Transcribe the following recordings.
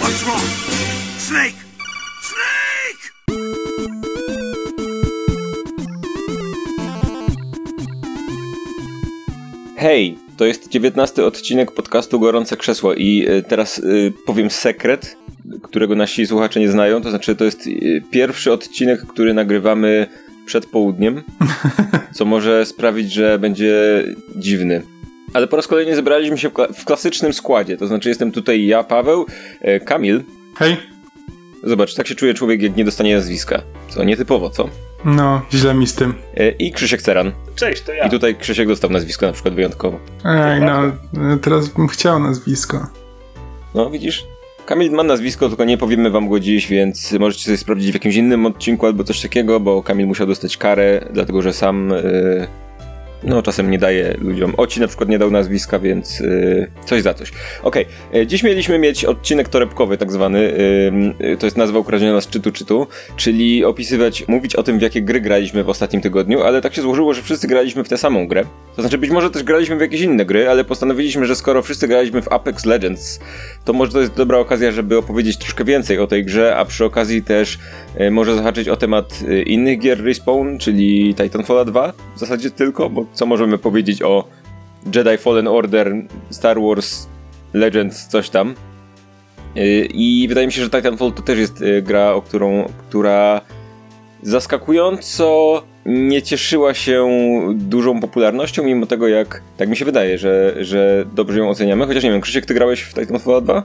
What's wrong? Snake! Snake! Hej, to jest dziewiętnasty odcinek podcastu Gorące Krzesło i y, teraz y, powiem sekret, którego nasi słuchacze nie znają, to znaczy to jest y, pierwszy odcinek, który nagrywamy przed południem, co może sprawić, że będzie dziwny. Ale po raz kolejny zebraliśmy się w, kla- w klasycznym składzie, to znaczy jestem tutaj ja, Paweł, e, Kamil. Hej. Zobacz, tak się czuje człowiek, jak nie dostanie nazwiska. Co, nietypowo, co? No, źle mi z tym. E, I Krzysiek Ceran. Cześć, to ja. I tutaj Krzysiek dostał nazwisko na przykład wyjątkowo. Ej, no, teraz bym chciał nazwisko. No, widzisz? Kamil ma nazwisko, tylko nie powiemy wam go dziś, więc możecie sobie sprawdzić w jakimś innym odcinku albo coś takiego, bo Kamil musiał dostać karę, dlatego że sam yy, no czasem nie daje ludziom. Oci na przykład nie dał nazwiska, więc yy, coś za coś. Okej, okay. dziś mieliśmy mieć odcinek torebkowy tak zwany, yy, to jest nazwa ukradziona z czytu czytu, czyli opisywać, mówić o tym w jakie gry graliśmy w ostatnim tygodniu, ale tak się złożyło, że wszyscy graliśmy w tę samą grę. To znaczy być może też graliśmy w jakieś inne gry, ale postanowiliśmy, że skoro wszyscy graliśmy w Apex Legends, to może to jest dobra okazja, żeby opowiedzieć troszkę więcej o tej grze, a przy okazji też y, może zahaczyć o temat y, innych gier Respawn, czyli Titanfall 2 w zasadzie tylko, bo co możemy powiedzieć o Jedi Fallen Order, Star Wars Legends, coś tam. Y, I wydaje mi się, że Titanfall to też jest y, gra, o którą, która zaskakująco nie cieszyła się dużą popularnością, mimo tego jak, tak mi się wydaje, że, że dobrze ją oceniamy. Chociaż nie wiem, Krzysiek, ty grałeś w Titanfall 2?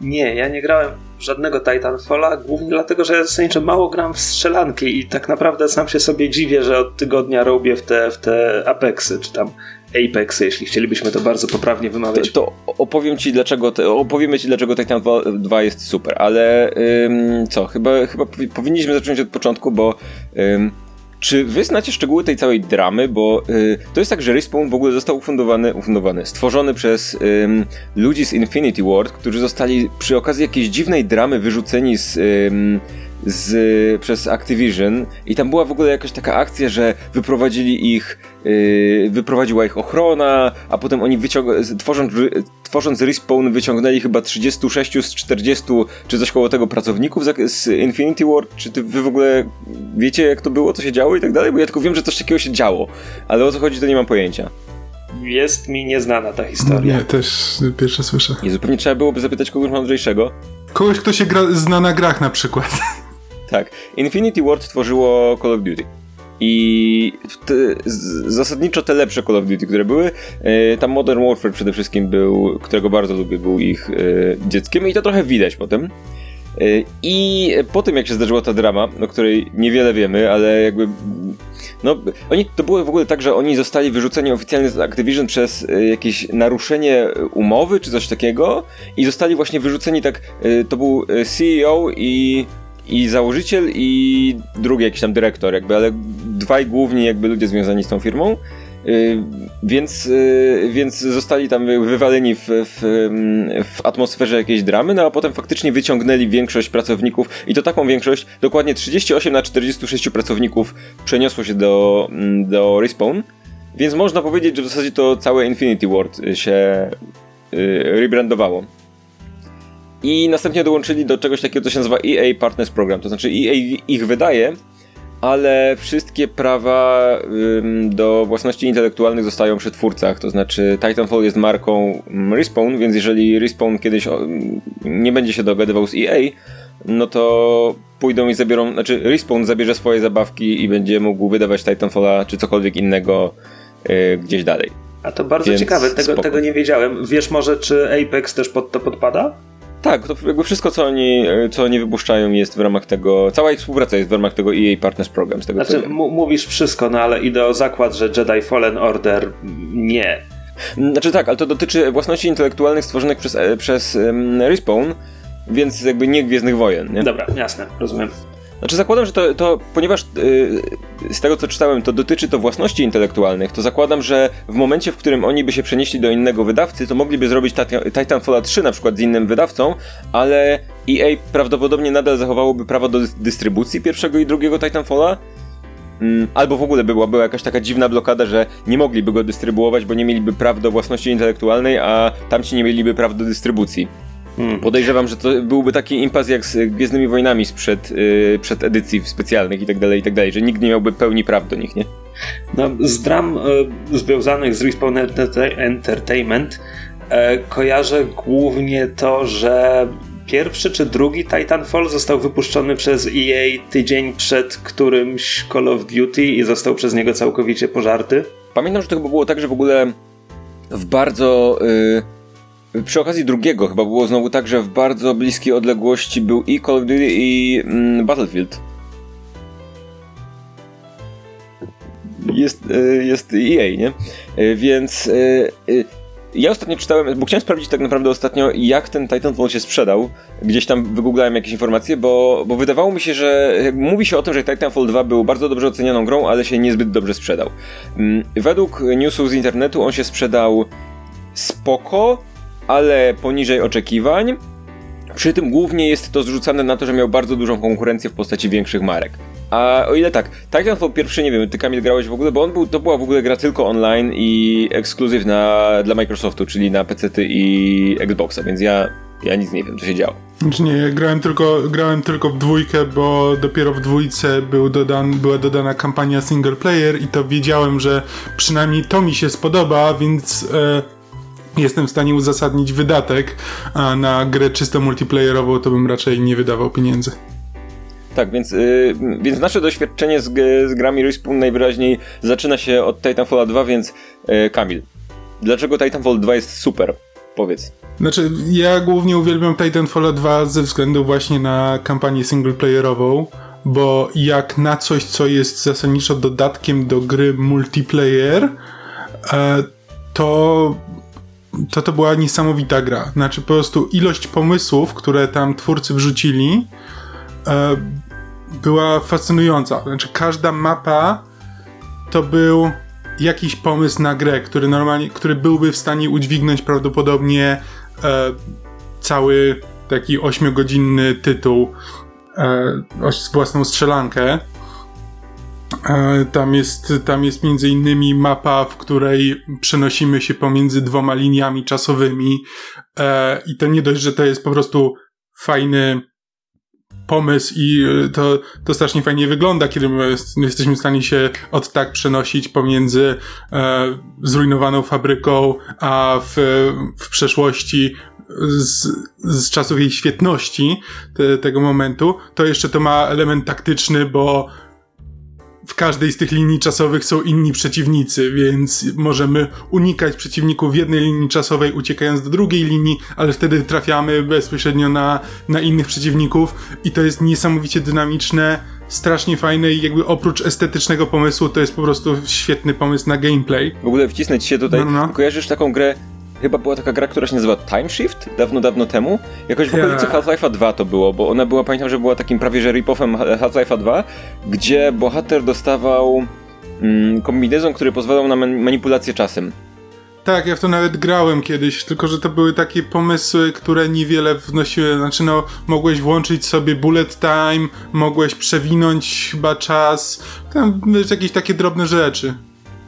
Nie, ja nie grałem w żadnego Titanfalla, głównie dlatego, że zasadniczo mało gram w strzelanki i tak naprawdę sam się sobie dziwię, że od tygodnia robię w te, w te Apexy, czy tam Apexy, jeśli chcielibyśmy to bardzo poprawnie wymawiać. To, to opowiem ci dlaczego, te, opowiemy ci dlaczego Titanfall 2 jest super, ale ym, co, chyba, chyba powinniśmy zacząć od początku, bo ym, czy wy znacie szczegóły tej całej dramy? Bo y, to jest tak, że Respawn w ogóle został ufundowany, ufundowany stworzony przez ym, ludzi z Infinity Ward, którzy zostali przy okazji jakiejś dziwnej dramy wyrzuceni z, ym, z, przez Activision i tam była w ogóle jakaś taka akcja, że wyprowadzili ich, yy, wyprowadziła ich ochrona, a potem oni tworząc, tworząc Respawn wyciągnęli chyba 36 z 40 czy coś koło tego pracowników z, z Infinity Ward, czy ty, wy w ogóle wiecie jak to było, co się działo i tak dalej, bo ja tylko wiem, że coś takiego się działo, ale o co chodzi to nie mam pojęcia. Jest mi nieznana ta historia. Nie, też pierwsze słyszę. Jezu, pewnie trzeba byłoby zapytać kogoś mądrzejszego. Kogoś, kto się gra, zna na grach na przykład. Tak. Infinity Ward tworzyło Call of Duty. I te, zasadniczo te lepsze Call of Duty, które były, yy, tam Modern Warfare przede wszystkim był, którego bardzo lubię, był ich yy, dzieckiem i to trochę widać potem. Yy, I po tym jak się zdarzyła ta drama, o której niewiele wiemy, ale jakby no, oni, to było w ogóle tak, że oni zostali wyrzuceni oficjalnie z Activision przez y, jakieś naruszenie umowy czy coś takiego i zostali właśnie wyrzuceni tak, y, to był CEO i i założyciel i drugi jakiś tam dyrektor, jakby, ale dwaj główni jakby ludzie związani z tą firmą. Yy, więc, yy, więc zostali tam wywaleni w, w, w, atmosferze jakiejś dramy, no a potem faktycznie wyciągnęli większość pracowników i to taką większość, dokładnie 38 na 46 pracowników przeniosło się do, do Respawn, więc można powiedzieć, że w zasadzie to całe Infinity Ward się yy, rebrandowało. I następnie dołączyli do czegoś takiego, co się nazywa EA Partners Program. To znaczy EA ich wydaje, ale wszystkie prawa ym, do własności intelektualnych zostają przy twórcach. To znaczy Titanfall jest marką Respawn, więc jeżeli Respawn kiedyś o, nie będzie się dogadywał z EA, no to pójdą i zabiorą, znaczy Respawn zabierze swoje zabawki i będzie mógł wydawać Titanfalla czy cokolwiek innego yy, gdzieś dalej. A to bardzo Więc ciekawe, tego, tego nie wiedziałem. Wiesz może, czy Apex też pod to podpada? Tak, to jakby wszystko, co oni, co oni wypuszczają jest w ramach tego, cała ich współpraca jest w ramach tego EA Partners Program. Z tego, znaczy, mówisz wszystko, no ale idę o zakład, że Jedi Fallen Order nie. Znaczy tak, ale to dotyczy własności intelektualnych stworzonych przez, przez um, Respawn, więc jakby nie Gwiezdnych Wojen, nie? Dobra, jasne, rozumiem. Znaczy zakładam, że to, to ponieważ yy, z tego co czytałem, to dotyczy to własności intelektualnych, to zakładam, że w momencie, w którym oni by się przenieśli do innego wydawcy, to mogliby zrobić Titanfall 3 na przykład z innym wydawcą, ale EA prawdopodobnie nadal zachowałoby prawo do dystrybucji pierwszego i drugiego Titanfalla. mm, albo w ogóle była, była jakaś taka dziwna blokada, że nie mogliby go dystrybuować, bo nie mieliby praw do własności intelektualnej, a tamci nie mieliby praw do dystrybucji. Hmm. Podejrzewam, że to byłby taki impas jak z Gwiezdnymi Wojnami sprzed yy, przed edycji specjalnych i tak dalej, i tak dalej, że nikt nie miałby pełni praw do nich, nie? No, z dram e, związanych z Respawn Enter- Entertainment e, kojarzę głównie to, że pierwszy czy drugi Titanfall został wypuszczony przez EA tydzień przed którymś Call of Duty i został przez niego całkowicie pożarty. Pamiętam, że to chyba było tak, że w ogóle w bardzo. Yy, przy okazji drugiego chyba było znowu tak, że w bardzo bliskiej odległości był i Call of Duty i mm, Battlefield. Jest, yy, jest EA, nie? Yy, więc yy, ja ostatnio czytałem, bo chciałem sprawdzić tak naprawdę ostatnio, jak ten Titanfall się sprzedał. Gdzieś tam wygooglałem jakieś informacje, bo, bo wydawało mi się, że mówi się o tym, że Titanfall 2 był bardzo dobrze ocenianą grą, ale się niezbyt dobrze sprzedał. Mm, Według newsów z internetu on się sprzedał spoko, ale poniżej oczekiwań. Przy tym głównie jest to zrzucane na to, że miał bardzo dużą konkurencję w postaci większych marek. A o ile tak, Titanfall pierwszy, nie wiem, ty Kamil grałeś w ogóle, bo on był, to była w ogóle gra tylko online i ekskluzyw na, dla Microsoftu, czyli na PC i Xboxa, więc ja, ja nic nie wiem, co się działo. Znaczy nie, ja grałem tylko, grałem tylko w dwójkę, bo dopiero w dwójce był dodan, była dodana kampania single player i to wiedziałem, że przynajmniej to mi się spodoba, więc e, jestem w stanie uzasadnić wydatek, a na grę czysto multiplayerową to bym raczej nie wydawał pieniędzy. Tak, więc, yy, więc nasze doświadczenie z, z grami Respawn najwyraźniej zaczyna się od Titanfalla 2, więc yy, Kamil, dlaczego Titanfall 2 jest super? Powiedz. Znaczy, ja głównie uwielbiam Titanfall 2 ze względu właśnie na kampanię singleplayerową, bo jak na coś, co jest zasadniczo dodatkiem do gry multiplayer, e, to to to była niesamowita gra. Znaczy po prostu ilość pomysłów, które tam twórcy wrzucili, e, była fascynująca. Znaczy każda mapa to był jakiś pomysł na grę, który normalnie, który byłby w stanie udźwignąć prawdopodobnie e, cały taki ośmiogodzinny tytuł e, własną strzelankę. E, tam jest, tam jest między innymi mapa, w której przenosimy się pomiędzy dwoma liniami czasowymi. E, i to nie dość, że to jest po prostu fajny pomysł i e, to, to strasznie fajnie wygląda, kiedy my jesteśmy w stanie się od tak przenosić pomiędzy e, zrujnowaną fabryką, a w, w przeszłości z, z czasów jej świetności te, tego momentu, to jeszcze to ma element taktyczny, bo w każdej z tych linii czasowych są inni przeciwnicy, więc możemy unikać przeciwników w jednej linii czasowej, uciekając do drugiej linii, ale wtedy trafiamy bezpośrednio na, na innych przeciwników i to jest niesamowicie dynamiczne, strasznie fajne i jakby oprócz estetycznego pomysłu to jest po prostu świetny pomysł na gameplay. W ogóle wcisnę ci się tutaj, no, no. kojarzysz taką grę chyba była taka gra, która się nazywa Time Shift dawno, dawno temu. Jakoś w okolicy yeah. Half-Life'a 2 to było, bo ona była, pamiętam, że była takim prawie że rip-offem Half-Life'a 2, gdzie bohater dostawał mm, kombinezon, który pozwalał na manipulację czasem. Tak, ja w to nawet grałem kiedyś, tylko że to były takie pomysły, które niewiele wnosiły. Znaczy, no, mogłeś włączyć sobie bullet time, mogłeś przewinąć chyba czas, tam jakieś takie drobne rzeczy.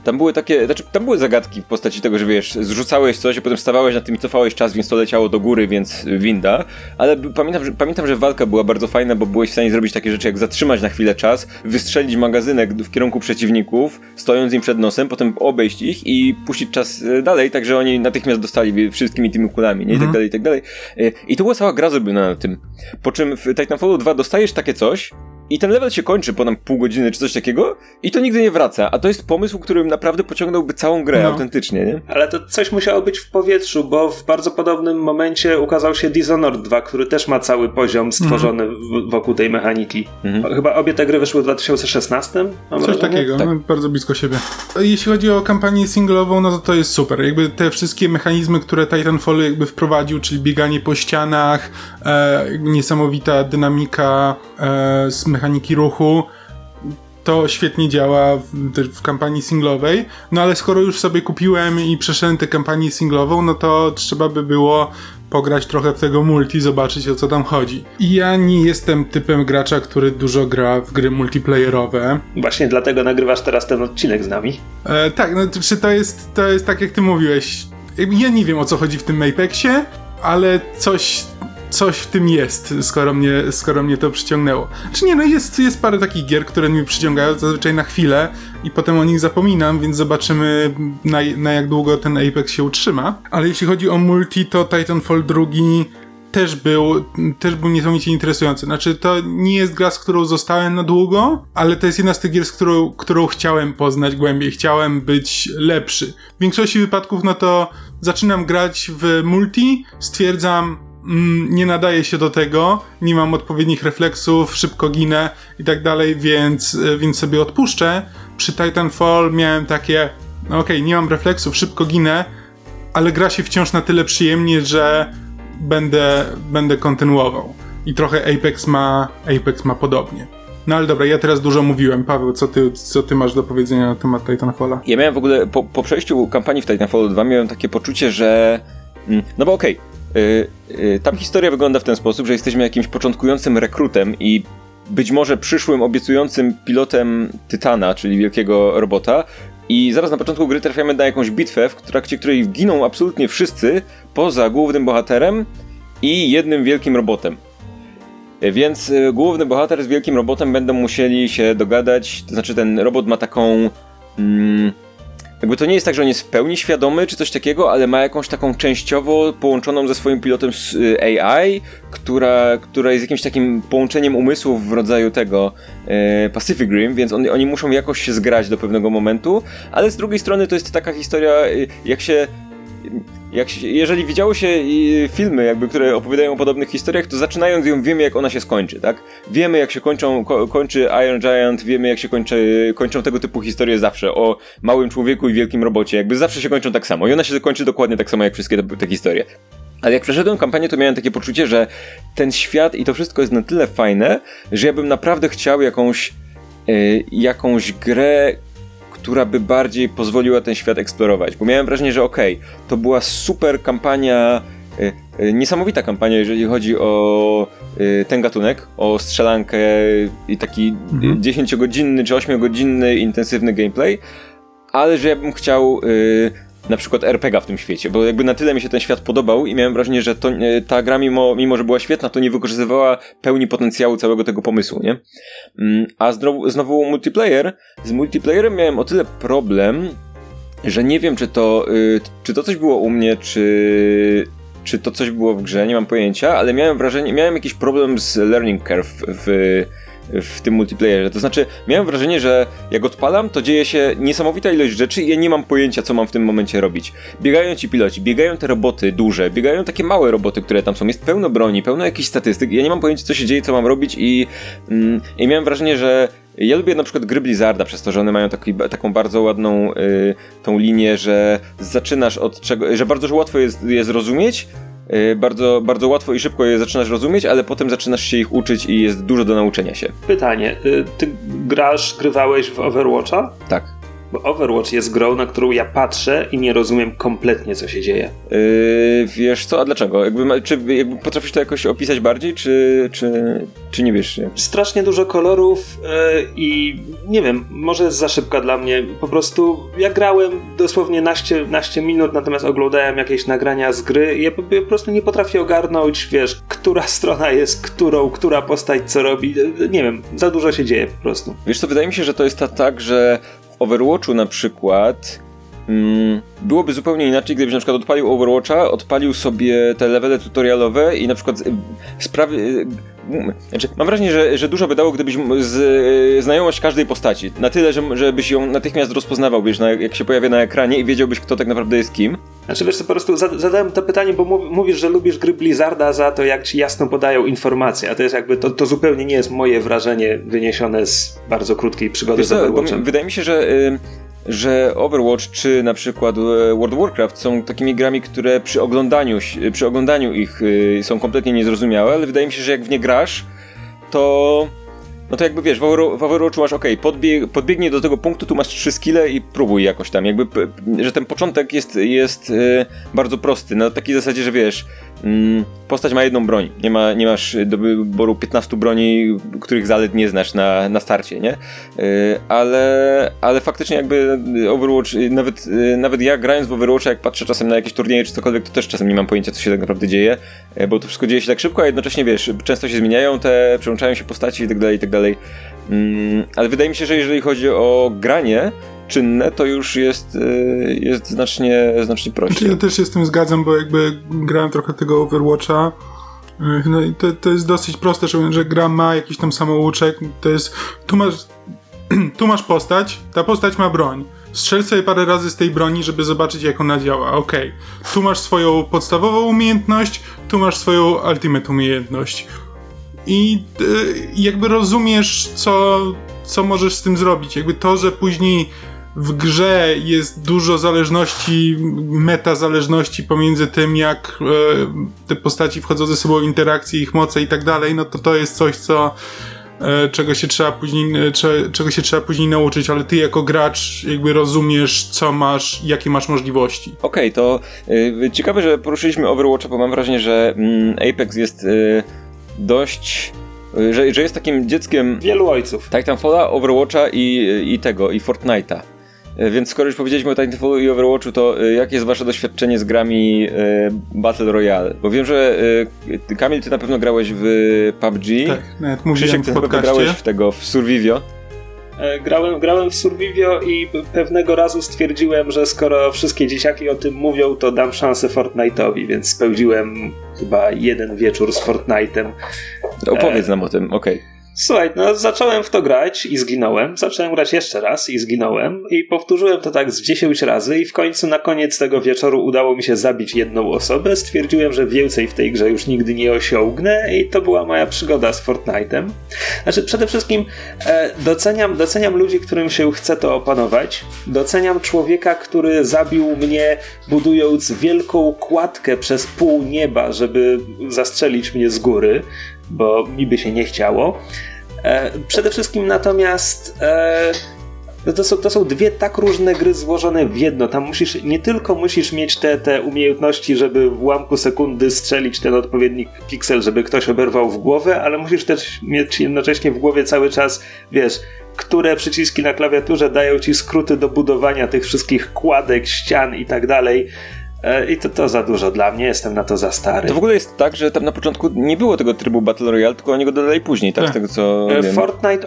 Tam były takie, znaczy tam były zagadki w postaci tego, że wiesz, zrzucałeś coś, a potem stawałeś na tym i cofałeś czas, więc to leciało do góry, więc winda. Ale pamiętam, że, pamiętam, że walka była bardzo fajna, bo byłeś w stanie zrobić takie rzeczy jak zatrzymać na chwilę czas, wystrzelić magazynek w kierunku przeciwników, stojąc im przed nosem, potem obejść ich i puścić czas e, dalej, tak że oni natychmiast dostali wszystkimi tymi kulami, nie? I tak mhm. dalej, i tak dalej. E, I to była cała gra zrobiona na tym. Po czym w Titanfallu 2 dostajesz takie coś, i ten level się kończy po nam pół godziny czy coś takiego i to nigdy nie wraca. A to jest pomysł, którym naprawdę pociągnąłby całą grę no. autentycznie, nie? Ale to coś musiało być w powietrzu, bo w bardzo podobnym momencie ukazał się Dishonored 2, który też ma cały poziom stworzony mm. wokół tej mechaniki. Mm. Chyba obie te gry wyszły w 2016? Coś wrażenie? takiego, tak. no, bardzo blisko siebie. Jeśli chodzi o kampanię singlową, no to to jest super. Jakby te wszystkie mechanizmy, które Titanfall jakby wprowadził, czyli bieganie po ścianach, e, niesamowita dynamika e, z mechaniki ruchu. To świetnie działa w, w, kampanii singlowej, no ale skoro już sobie kupiłem i przeszedłem tę kampanię singlową, no to trzeba by było pograć trochę w tego multi, zobaczyć o co tam chodzi. I ja nie jestem typem gracza, który dużo gra w gry multiplayerowe. Właśnie dlatego nagrywasz teraz ten odcinek z nami. E, tak, no czy to jest, to jest tak jak ty mówiłeś. Ja nie wiem o co chodzi w tym Apexie, ale coś, coś w tym jest, skoro mnie, skoro mnie to przyciągnęło. Czy nie, no jest, jest parę takich gier, które mnie przyciągają zazwyczaj na chwilę i potem o nich zapominam, więc zobaczymy na, na jak długo ten Apex się utrzyma. Ale jeśli chodzi o multi, to Titanfall 2 też był, też był niesamowicie interesujący. Znaczy, to nie jest gra, z którą zostałem na długo, ale to jest jedna z tych gier, z którą, którą chciałem poznać głębiej. Chciałem być lepszy. W większości wypadków, no to zaczynam grać w multi, stwierdzam, nie nadaje się do tego, nie mam odpowiednich refleksów, szybko ginę i tak dalej, więc, więc sobie odpuszczę. Przy Titanfall miałem takie, no okej, okay, nie mam refleksów, szybko ginę, ale gra się wciąż na tyle przyjemnie, że będę, będę kontynuował. I trochę Apex ma, Apex ma podobnie. No ale dobra, ja teraz dużo mówiłem. Paweł, co ty, co ty masz do powiedzenia na temat Titanfalla? Ja miałem w ogóle, po, po przejściu kampanii w Titanfallu 2 miałem takie poczucie, że... Mm, no bo okej, okay, tam historia wygląda w ten sposób, że jesteśmy jakimś początkującym rekrutem i być może przyszłym, obiecującym pilotem Tytana, czyli wielkiego robota, i zaraz na początku gry trafiamy na jakąś bitwę, w trakcie której giną absolutnie wszyscy, poza głównym bohaterem i jednym wielkim robotem. Więc e, główny bohater z wielkim robotem będą musieli się dogadać, to znaczy ten robot ma taką... Mm, jakby to nie jest tak, że on jest w pełni świadomy czy coś takiego, ale ma jakąś taką częściowo połączoną ze swoim pilotem y, AI, która, która jest jakimś takim połączeniem umysłów w rodzaju tego e, Pacific Rim, więc on, oni muszą jakoś się zgrać do pewnego momentu, ale z drugiej strony to jest taka historia, y, jak się jak, jeżeli widziało się filmy, jakby, które opowiadają o podobnych historiach, to zaczynając ją wiemy, jak ona się skończy, tak? Wiemy, jak się kończą, ko, kończy Iron Giant, wiemy, jak się kończy, kończą tego typu historie zawsze, o małym człowieku i wielkim robocie, jakby zawsze się kończą tak samo. I ona się kończy dokładnie tak samo, jak wszystkie te, te historie. Ale jak przeszedłem kampanię, to miałem takie poczucie, że ten świat i to wszystko jest na tyle fajne, że ja bym naprawdę chciał jakąś, yy, jakąś grę, która by bardziej pozwoliła ten świat eksplorować. Bo miałem wrażenie, że okej, okay, to była super kampania, y, y, niesamowita kampania, jeżeli chodzi o y, ten gatunek, o strzelankę i taki mhm. 10-godzinny czy 8-godzinny intensywny gameplay, ale że ja bym chciał na przykład RPG w tym świecie, bo jakby na tyle mi się ten świat podobał i miałem wrażenie, że to, ta gra mimo, mimo, że była świetna, to nie wykorzystywała pełni potencjału całego tego pomysłu, nie? Mm, a znowu, znowu multiplayer, z multiplayerem miałem o tyle problem, że nie wiem, czy to, y, czy to coś było u mnie, czy, czy to coś było w grze, nie mam pojęcia, ale miałem wrażenie, miałem jakiś problem z learning curve w w tym multiplayerze. To znaczy, miałem wrażenie, że jak odpalam, to dzieje się niesamowita ilość rzeczy i ja nie mam pojęcia, co mam w tym momencie robić. Biegają ci piloci, biegają te roboty duże, biegają takie małe roboty, które tam są. Jest pełno broni, pełno jakichś statystyk. Ja nie mam pojęcia, co się dzieje, co mam robić i, mm, i miałem wrażenie, że ja lubię na przykład gry Blizzarda przez to, że one mają taki, taką bardzo ładną y, tą linię, że zaczynasz od czego, że bardzo łatwo jest je zrozumieć, bardzo, bardzo łatwo i szybko je zaczynasz rozumieć, ale potem zaczynasz się ich uczyć i jest dużo do nauczenia się. Pytanie, y, ty grasz, grywałeś w Overwatcha? Tak. Bo Overwatch jest grą, na którą ja patrzę i nie rozumiem kompletnie, co się dzieje. Yy, wiesz co, a dlaczego? Jakby, czy jakby potrafisz to jakoś opisać bardziej, czy, czy, czy nie wiesz? Strasznie dużo kolorów yy, i nie wiem, może jest za szybka dla mnie. Po prostu ja grałem dosłownie naście, naście minut, natomiast oglądałem jakieś nagrania z gry i ja po, po prostu nie potrafię ogarnąć, wiesz, która strona jest którą, która postać co robi. Nie wiem, za dużo się dzieje po prostu. Wiesz co, wydaje mi się, że to jest tak, że Overwatchu na przykład mm, byłoby zupełnie inaczej, gdybyś na przykład odpalił Overwatcha, odpalił sobie te levele tutorialowe i na przykład y, sprawy... Y, znaczy, mam wrażenie, że, że dużo by dało, gdybyś z, y, znajomość każdej postaci. Na tyle, że, żebyś ją natychmiast rozpoznawał, wiesz, na, jak się pojawia na ekranie i wiedziałbyś, kto tak naprawdę jest kim. Znaczy wiesz co, po prostu zadałem to pytanie, bo mówisz, że lubisz gry Blizzarda za to, jak ci jasno podają informacje, a to jest jakby, to, to zupełnie nie jest moje wrażenie wyniesione z bardzo krótkiej przygody z Overwatchem. Wydaje mi się, że... Y że Overwatch czy na przykład e, World of Warcraft są takimi grami, które przy oglądaniu, przy oglądaniu ich y, są kompletnie niezrozumiałe, ale wydaje mi się, że jak w nie grasz, to no to jakby wiesz, w, Overwatchu masz ok, podbieg, podbiegnij do tego punktu, tu masz trzy skille i próbuj jakoś tam. Jakby, że ten początek jest, jest yy, bardzo prosty. Na takiej zasadzie, że wiesz, postać ma jedną broń. Nie, ma, nie masz do wyboru 15 broni, których zalet nie znasz na, na starcie, nie? Yy, ale, ale faktycznie jakby Overwatch, nawet, yy, nawet ja grając w Overwatcha, jak patrzę czasem na jakieś turnieje czy cokolwiek, to też czasem nie mam pojęcia, co się tak naprawdę dzieje, bo to wszystko dzieje się tak szybko, a jednocześnie wiesz, często się zmieniają te, przełączają się postaci i tak dalej, i tak dalej. Mm, ale wydaje mi się, że jeżeli chodzi o granie, czynne, to już jest, y, jest znacznie, znacznie prościej. Znaczy, ja też się z tym zgadzam, bo jakby grałem trochę tego Overwatcha. Y, no i to, to jest dosyć proste, że, że gra ma jakiś tam samouczek. To jest. Tu masz, tu masz postać, ta postać ma broń. Strzel sobie parę razy z tej broni, żeby zobaczyć, jak ona działa. Ok. Tu masz swoją podstawową umiejętność, tu masz swoją ultimate umiejętność. I y, jakby rozumiesz, co, co możesz z tym zrobić. Jakby to, że później w grze jest dużo zależności, meta zależności pomiędzy tym, jak e, te postaci wchodzą ze sobą w interakcje, ich moce i tak dalej, no to to jest coś, co e, czego się trzeba później, e, cze, czego się trzeba później nauczyć, ale ty jako gracz jakby rozumiesz, co masz, jakie masz możliwości. Okej, okay, to y, ciekawe, że poruszyliśmy Overwatcha, bo mam wrażenie, że mm, Apex jest y, dość że, że jest takim dzieckiem wielu ojców. Titanfalla, Overwatcha i, i tego, i Fortnite'a. E, więc skoro już powiedzieliśmy o Titanfallu i Overwatchu, to e, jakie jest wasze doświadczenie z grami e, Battle Royale? Bo wiem, że Kamil, ty na pewno grałeś w PUBG. Tak, nawet Krzysiek, ty grałeś w tego, w Survivio. Grałem, grałem w Survivio i pewnego razu stwierdziłem, że skoro wszystkie dzieciaki o tym mówią, to dam szansę Fortnite'owi, więc spełdziłem chyba jeden wieczór z Fortnite'em. Opowiedz nam o tym, okej. Okay. Słuchaj, no zacząłem w to grać i zginąłem. Zacząłem grać jeszcze raz i zginąłem. I powtórzyłem to tak z 10 razy i w końcu na koniec tego wieczoru udało mi się zabić jedną osobę. Stwierdziłem, że więcej w tej grze już nigdy nie osiągnę i to była moja przygoda z Fortnite'em. Znaczy przede wszystkim e, doceniam, doceniam ludzi, którym się chce to opanować. Doceniam człowieka, który zabił mnie budując wielką kładkę przez pół nieba, żeby zastrzelić mnie z góry bo mi by się nie chciało. E, przede wszystkim natomiast e, no to, są, to są dwie tak różne gry złożone w jedno. Tam musisz, nie tylko musisz mieć te, te umiejętności, żeby w ułamku sekundy strzelić ten odpowiedni piksel, żeby ktoś oberwał w głowę, ale musisz też mieć jednocześnie w głowie cały czas, wiesz, które przyciski na klawiaturze dają ci skróty do budowania tych wszystkich kładek, ścian i tak dalej. E, I to, to za dużo dla mnie, jestem na to za stary. To w ogóle jest tak, że tam na początku nie było tego trybu Battle Royale, tylko oni go dodali później, tak? tak. Z tego co. E, wiem. Fortnite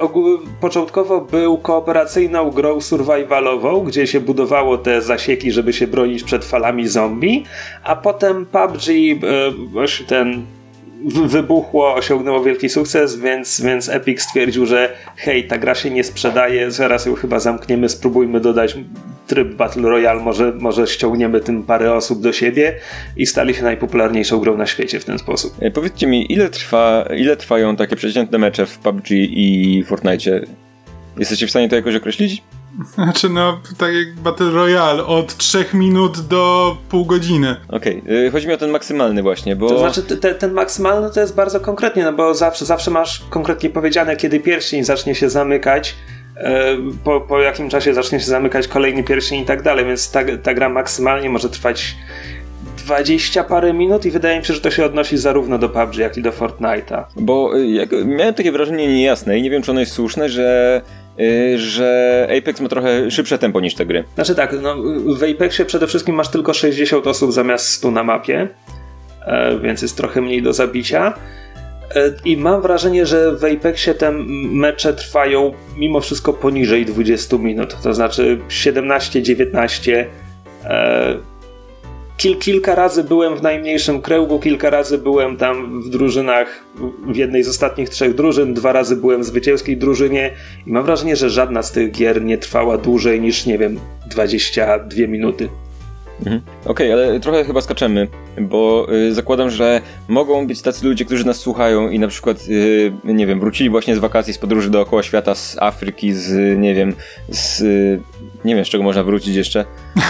początkowo był kooperacyjną grą survivalową, gdzie się budowało te zasieki, żeby się bronić przed falami zombie, a potem PUBG, e, ten wybuchło, osiągnęło wielki sukces, więc, więc Epic stwierdził, że hej, ta gra się nie sprzedaje, zaraz ją chyba zamkniemy, spróbujmy dodać tryb Battle Royale, może, może ściągniemy tym parę osób do siebie i stali się najpopularniejszą grą na świecie w ten sposób. E, powiedzcie mi, ile, trwa, ile trwają takie przeciętne mecze w PUBG i Fortnite? Jesteście w stanie to jakoś określić? Znaczy, no, tak jak Battle Royale, od 3 minut do pół godziny. Okej, okay. chodzi mi o ten maksymalny właśnie, bo... To znaczy, te, ten maksymalny to jest bardzo konkretnie, no bo zawsze, zawsze masz konkretnie powiedziane, kiedy pierścień zacznie się zamykać, e, po, po jakim czasie zacznie się zamykać kolejny pierścień i tak dalej, więc ta, ta gra maksymalnie może trwać 20 parę minut i wydaje mi się, że to się odnosi zarówno do PUBG, jak i do Fortnite'a. Bo e, jak, miałem takie wrażenie niejasne i nie wiem, czy ono jest słuszne, że Y, że Apex ma trochę szybsze tempo niż te gry. Znaczy tak, no, w Apexie przede wszystkim masz tylko 60 osób zamiast 100 na mapie, e, więc jest trochę mniej do zabicia. E, I mam wrażenie, że w Apexie te mecze trwają mimo wszystko poniżej 20 minut. To znaczy 17-19 Kil, kilka razy byłem w najmniejszym kręgu, kilka razy byłem tam w drużynach, w jednej z ostatnich trzech drużyn, dwa razy byłem w zwycięskiej drużynie i mam wrażenie, że żadna z tych gier nie trwała dłużej niż, nie wiem, 22 minuty. Mhm. Okej, okay, ale trochę chyba skaczemy, bo y, zakładam, że mogą być tacy ludzie, którzy nas słuchają i na przykład, y, nie wiem, wrócili właśnie z wakacji, z podróży dookoła świata, z Afryki, z, nie wiem, z, y, nie wiem, z czego można wrócić jeszcze,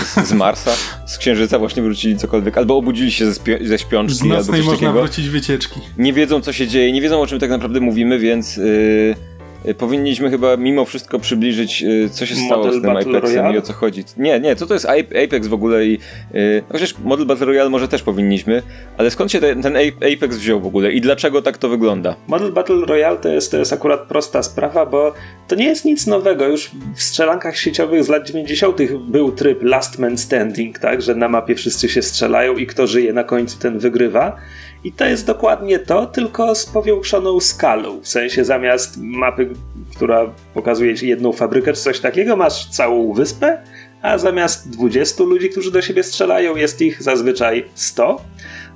z, z Marsa, z Księżyca właśnie wrócili cokolwiek, albo obudzili się ze, śpi ze śpiączki, z albo coś można wrócić wycieczki. Nie wiedzą, co się dzieje, nie wiedzą, o czym tak naprawdę mówimy, więc... Y, powinniśmy chyba mimo wszystko przybliżyć, y, co się stało Model z tym Battle Apexem Royale? i o co chodzi. Nie, nie, co to jest Ape- Apex w ogóle i... y, Chociaż model Battle Royale może też powinniśmy, ale skąd się ten, ten Ape- Apex wziął w ogóle i dlaczego tak to wygląda? Model Battle Royale to jest, to jest akurat prosta sprawa, bo to nie jest nic nowego. Już w strzelankach sieciowych z lat 90. był tryb Last Man Standing, tak, że na mapie wszyscy się strzelają i kto żyje na końcu, ten wygrywa. I to jest dokładnie to, tylko z powiększoną skalą. W sensie zamiast mapy, która pokazuje ci jedną fabrykę czy coś takiego, masz całą wyspę, a zamiast 20 ludzi, którzy do siebie strzelają, jest ich zazwyczaj 100.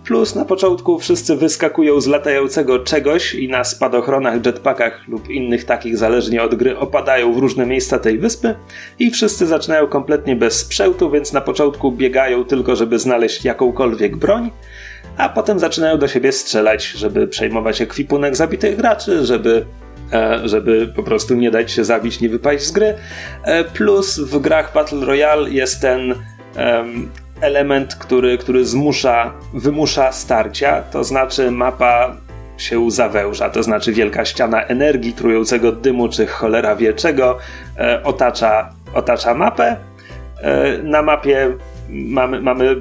Plus na początku wszyscy wyskakują z latającego czegoś i na spadochronach, jetpackach lub innych takich, zależnie od gry, opadają w różne miejsca tej wyspy i wszyscy zaczynają kompletnie bez sprzętu, więc na początku biegają tylko, żeby znaleźć jakąkolwiek broń, a potem zaczynają do siebie strzelać, żeby przejmować ekwipunek zabitych graczy, żeby e, żeby po prostu nie dać się zabić, nie wypaść z gry. E, Plus w grach Battle Royale jest ten em, element, który, który zmusza, wymusza starcia, to znaczy mapa się zawęża, to znaczy wielka ściana energii, trującego dymu, czy cholera wie czego, e, otacza, otacza mapę. Na mapie mamy, mamy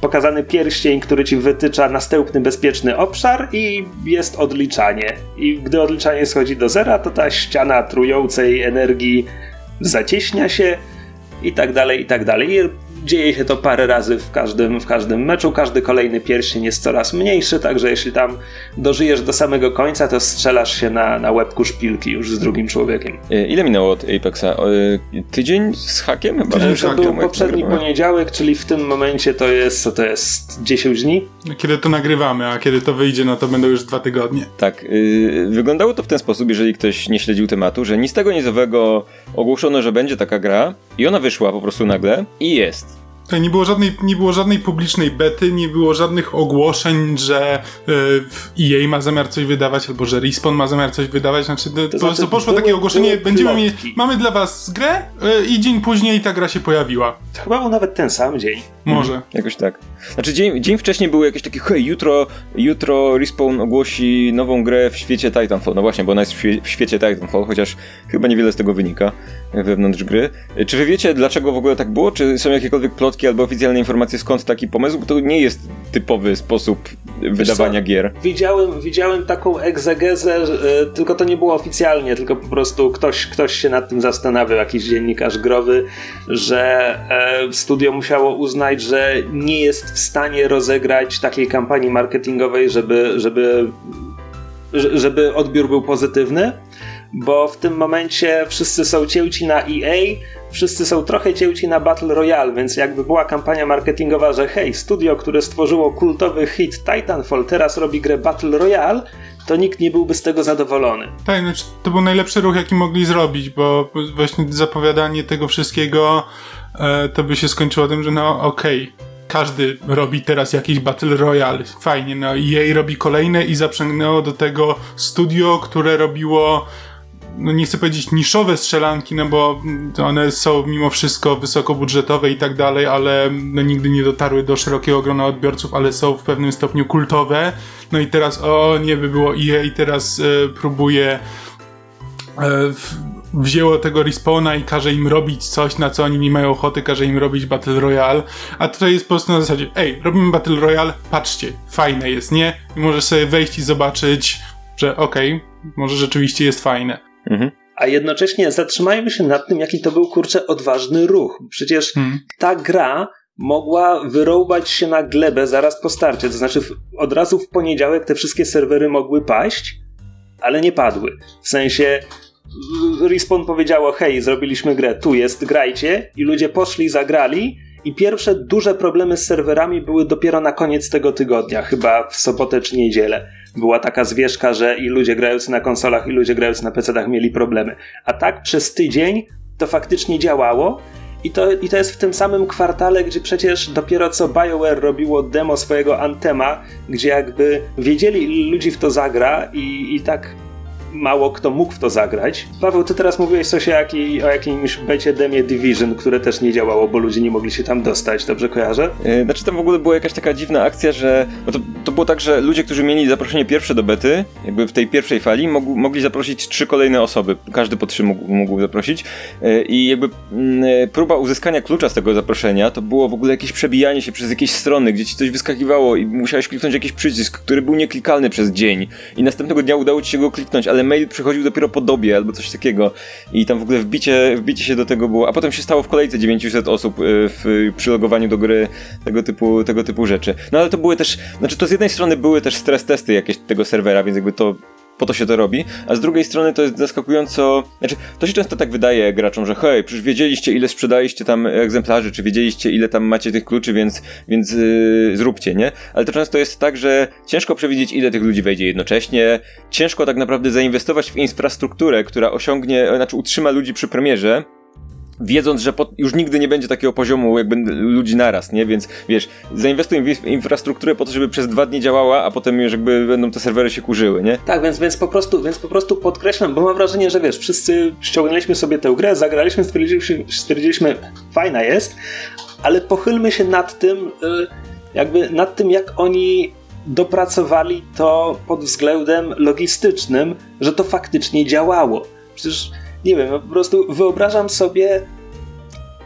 pokazany pierścień, który ci wytycza następny bezpieczny obszar i jest odliczanie. I gdy odliczanie schodzi do zera, to ta ściana trującej energii zacieśnia się i tak dalej, i tak dalej. I dzieje się to parę razy w każdym, w każdym meczu. Każdy kolejny pierścień jest coraz mniejszy, także jeśli tam dożyjesz do samego końca, to strzelasz się na, na łebku szpilki już z drugim człowiekiem. Y, Ile minęło od Apexa? Y, Tydzień z hakiem? Chyba Tydzień z To hakiem, był jak poprzedni poniedziałek, czyli w tym momencie to jest, co to jest, 10 dni? Kiedy to nagrywamy, a kiedy to wyjdzie, no to będą już dwa tygodnie. Tak, yy, wyglądało to w ten sposób, jeżeli ktoś nie śledził tematu, że nic tego nizowego ogłoszono, że będzie taka gra i ona wyszła po prostu nagle i jest. To nie było żadnej, nie było żadnej publicznej bety, nie było żadnych ogłoszeń, że y, EA ma zamiar coś wydawać, albo że Respawn ma zamiar coś wydawać. Znaczy, to, po znaczy, poszło były- takie ogłoszenie, były będziemy mieli, mamy dla was grę y, i dzień później ta gra się pojawiła. To chyba był nawet ten sam dzień. Może. Jakoś tak. Znaczy dzień, dzień wcześniej było jakieś takie, hej, jutro, jutro Respawn ogłosi nową grę w świecie Titanfall. No właśnie, bo ona jest w, świe- w świecie Titanfall, chociaż chyba niewiele z tego wynika wewnątrz gry. Czy wy wiecie, dlaczego w ogóle tak było? Czy są jakiekolwiek plotki albo oficjalne informacje, skąd taki pomysł? Bo to nie jest typowy sposób wydawania co? gier. Widziałem, widziałem taką egzegezę, e, tylko to nie było oficjalnie, tylko po prostu ktoś, ktoś się nad tym zastanawiał, jakiś dziennikarz growy, że e, studio musiało uznać, że nie jest w stanie rozegrać takiej kampanii marketingowej, żeby, żeby, że- żeby odbiór był pozytywny, bo w tym momencie wszyscy są cięci na EA, wszyscy są trochę cięci na Battle Royale, więc jakby była kampania marketingowa, że hej, studio, które stworzyło kultowy hit Titanfall, teraz robi grę Battle Royale, to nikt nie byłby z tego zadowolony. Tak, znaczy, to był najlepszy ruch, jaki mogli zrobić, bo właśnie zapowiadanie tego wszystkiego e, to by się skończyło tym, że no okej, każdy robi teraz jakiś Battle Royale, fajnie, no EA robi kolejne i zaprzęgnęło do tego studio, które robiło no nie chcę powiedzieć niszowe strzelanki, no bo one są mimo wszystko wysokobudżetowe i tak dalej, ale no nigdy nie dotarły do szerokiego grona odbiorców, ale są w pewnym stopniu kultowe. No i teraz, o nie by było EA i teraz próbuje e, w, wzięło tego respawna i każe im robić coś, na co oni nie mają ochoty, każe im robić Battle Royale, a tutaj jest po prostu na zasadzie, ej, robimy Battle Royale, patrzcie, fajne jest, nie? I możesz sobie wejść i zobaczyć, że okej, może rzeczywiście jest fajne. Mhm. A jednocześnie zatrzymajmy się nad tym, jaki to był kurczę odważny ruch. Przecież Hmm. ta gra mogła wyrąbać się na glebę zaraz po starcie. To znaczy, w, od razu w poniedziałek te wszystkie serwery mogły paść, ale nie padły. W sensie. Respawn powiedziało: Hej, zrobiliśmy grę, tu jest, grajcie. I ludzie poszli, zagrali. I pierwsze duże problemy z serwerami były dopiero na koniec tego tygodnia, chyba w sobotę czy niedzielę. Była taka zwieszka, że i ludzie grający na konsolach, i ludzie grający na PC-tach mieli problemy. A tak przez tydzień to faktycznie działało. I to, I to jest w tym samym kwartale, gdzie przecież dopiero co BioWare robiło demo swojego Antema, gdzie jakby wiedzieli, ludzi w to zagra i, i tak mało kto mógł w to zagrać. Paweł, ty teraz mówiłeś coś o, jakiej, o jakimś becie demie Division, które też nie działało, bo ludzie nie mogli się tam dostać, dobrze kojarzę? Yy, znaczy tam w ogóle była jakaś taka dziwna akcja, że to, to było tak, że ludzie, którzy mieli zaproszenie pierwsze do bety, jakby w tej pierwszej fali, mog, mogli zaprosić trzy kolejne osoby. Każdy po trzy mógł, mógł zaprosić yy, i jakby yy, próba uzyskania klucza z tego zaproszenia to było w ogóle jakieś przebijanie się przez jakieś strony, gdzie ci coś wyskakiwało i musiałeś kliknąć jakiś przycisk, który był nieklikalny przez dzień i następnego dnia udało ci się go kliknąć, ale mail przychodził dopiero po dobie albo coś takiego i tam w ogóle wbicie, wbicie się do tego było, a potem się stało w kolejce 900 osób y, w przylogowaniu do gry tego typu, tego typu rzeczy. No ale to były też, znaczy to z jednej strony były też stres testy jakieś tego serwera, więc jakby to po to się to robi, a z drugiej strony to jest zaskakująco, znaczy to się często tak wydaje graczom, że hej, przecież wiedzieliście ile sprzedaliście tam egzemplarzy, czy wiedzieliście ile tam macie tych kluczy, więc, więc yy, zróbcie, nie? Ale to często jest tak, że ciężko przewidzieć ile tych ludzi wejdzie jednocześnie, ciężko tak naprawdę zainwestować w infrastrukturę, która osiągnie, znaczy utrzyma ludzi przy premierze, wiedząc, że już nigdy nie będzie takiego poziomu jakby ludzi naraz, nie? Więc wiesz, zainwestuj w infrastrukturę po to, żeby przez dwa dni działała, a potem już jakby będą te serwery się kurzyły, nie? Tak, więc, więc, po, prostu, więc po prostu podkreślam, bo mam wrażenie, że wiesz, wszyscy ściągnęliśmy sobie tę grę, zagraliśmy, stwierdziliśmy, stwierdziliśmy fajna jest, ale pochylmy się nad tym, y, jakby nad tym, jak oni dopracowali to pod względem logistycznym, że to faktycznie działało. Przecież nie wiem, po prostu wyobrażam sobie.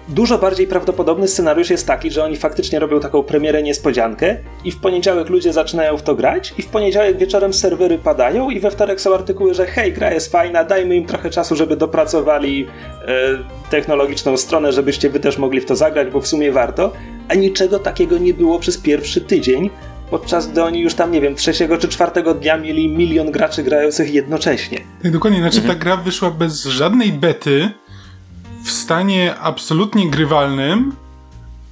Dużo bardziej prawdopodobny scenariusz jest taki, że oni faktycznie robią taką premierę niespodziankę i w poniedziałek ludzie zaczynają w to grać i w poniedziałek wieczorem serwery padają i we wtorek są artykuły, że hej, gra jest fajna, dajmy im trochę czasu, żeby dopracowali e, technologiczną stronę, żebyście wy też mogli w to zagrać, bo w sumie warto, a niczego takiego nie było przez pierwszy tydzień, podczas gdy oni już tam, nie wiem, trzeciego czy czwartego dnia mieli milion graczy grających jednocześnie. Tak, dokładnie. Znaczy mhm. ta gra wyszła bez żadnej bety, w stanie absolutnie grywalnym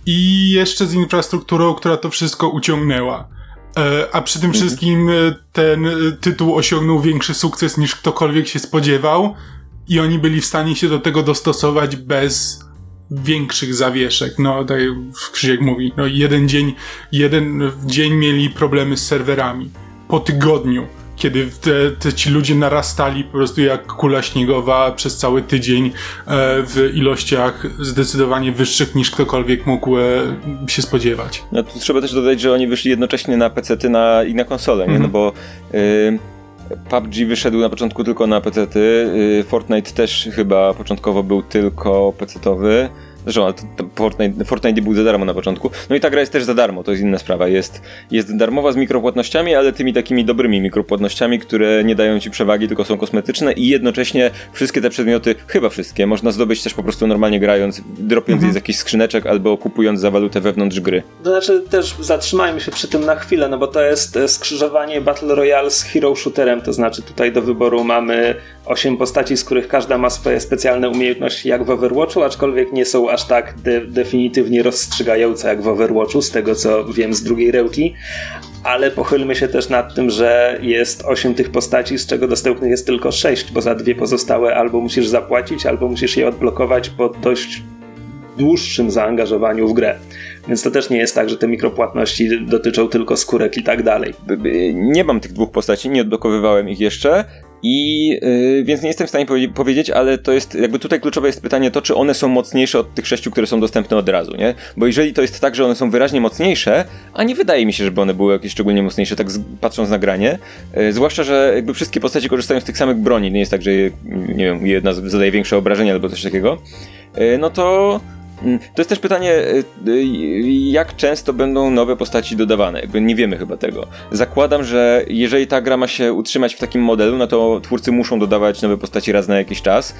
i jeszcze z infrastrukturą, która to wszystko uciągnęła. E, a przy tym mhm. wszystkim e, ten e, tytuł osiągnął większy sukces niż ktokolwiek się spodziewał i oni byli w stanie się do tego dostosować bez większych zawieszek. No, tak jak Krzysiek mówi, no jeden dzień, jeden dzień mieli problemy z serwerami. Po tygodniu, kiedy te, te ci ludzie narastali po prostu jak kula śniegowa przez cały tydzień e, w ilościach zdecydowanie wyższych niż ktokolwiek mógł e, się spodziewać. No tu trzeba też dodać, że oni wyszli jednocześnie na PC na, i na konsolę, nie? No mhm. bo y, PUBG wyszedł na początku tylko na PC-ty, y, Fortnite też chyba początkowo był tylko PC-towy. Zresztą, ale Fortnite, Fortnite nie był za darmo na początku. No i ta gra jest też za darmo, to jest inna sprawa. Jest, jest darmowa z mikropłatnościami, ale tymi takimi dobrymi mikropłatnościami, które nie dają ci przewagi, tylko są kosmetyczne i jednocześnie wszystkie te przedmioty, chyba wszystkie, można zdobyć też po prostu normalnie grając, dropiąc mhm. je z jakichś skrzyneczek albo kupując za walutę wewnątrz gry. To znaczy też zatrzymajmy się przy tym na chwilę, no bo to jest skrzyżowanie Battle Royale z hero shooterem, to znaczy tutaj do wyboru mamy 8 postaci, z których każda ma swoje specjalne umiejętności jak w Overwatchu, aczkolwiek nie są aż tak de definitywnie rozstrzygające jak w Overwatchu, z tego co wiem z drugiej rełki. Ale pochylmy się też nad tym, że jest 8 tych postaci, z czego dostępnych jest tylko 6, bo za dwie pozostałe albo musisz zapłacić, albo musisz je odblokować po dość dłuższym zaangażowaniu w grę. Więc to też nie jest tak, że te mikropłatności dotyczą tylko skórek i tak dalej. Nie mam tych dwóch postaci, nie odblokowywałem ich jeszcze. I yy, więc nie jestem w stanie powie powiedzieć, ale to jest jakby tutaj kluczowe jest pytanie to, czy one są mocniejsze od tych sześciu, które są dostępne od razu, nie? Bo jeżeli to jest tak, że one są wyraźnie mocniejsze, a nie wydaje mi się, żeby one były jakieś szczególnie mocniejsze, tak patrząc na granie, yy, zwłaszcza, że jakby wszystkie postacie korzystają z tych samych broni, nie jest tak, że nie wiem, jedna zadaje większe obrażenia albo coś takiego, yy, no to to jest też pytanie, y, y, jak często będą nowe postaci dodawane. Jakby nie wiemy chyba tego. Zakładam, że jeżeli ta gra ma się utrzymać w takim modelu, no to twórcy muszą dodawać nowe postaci raz na jakiś czas.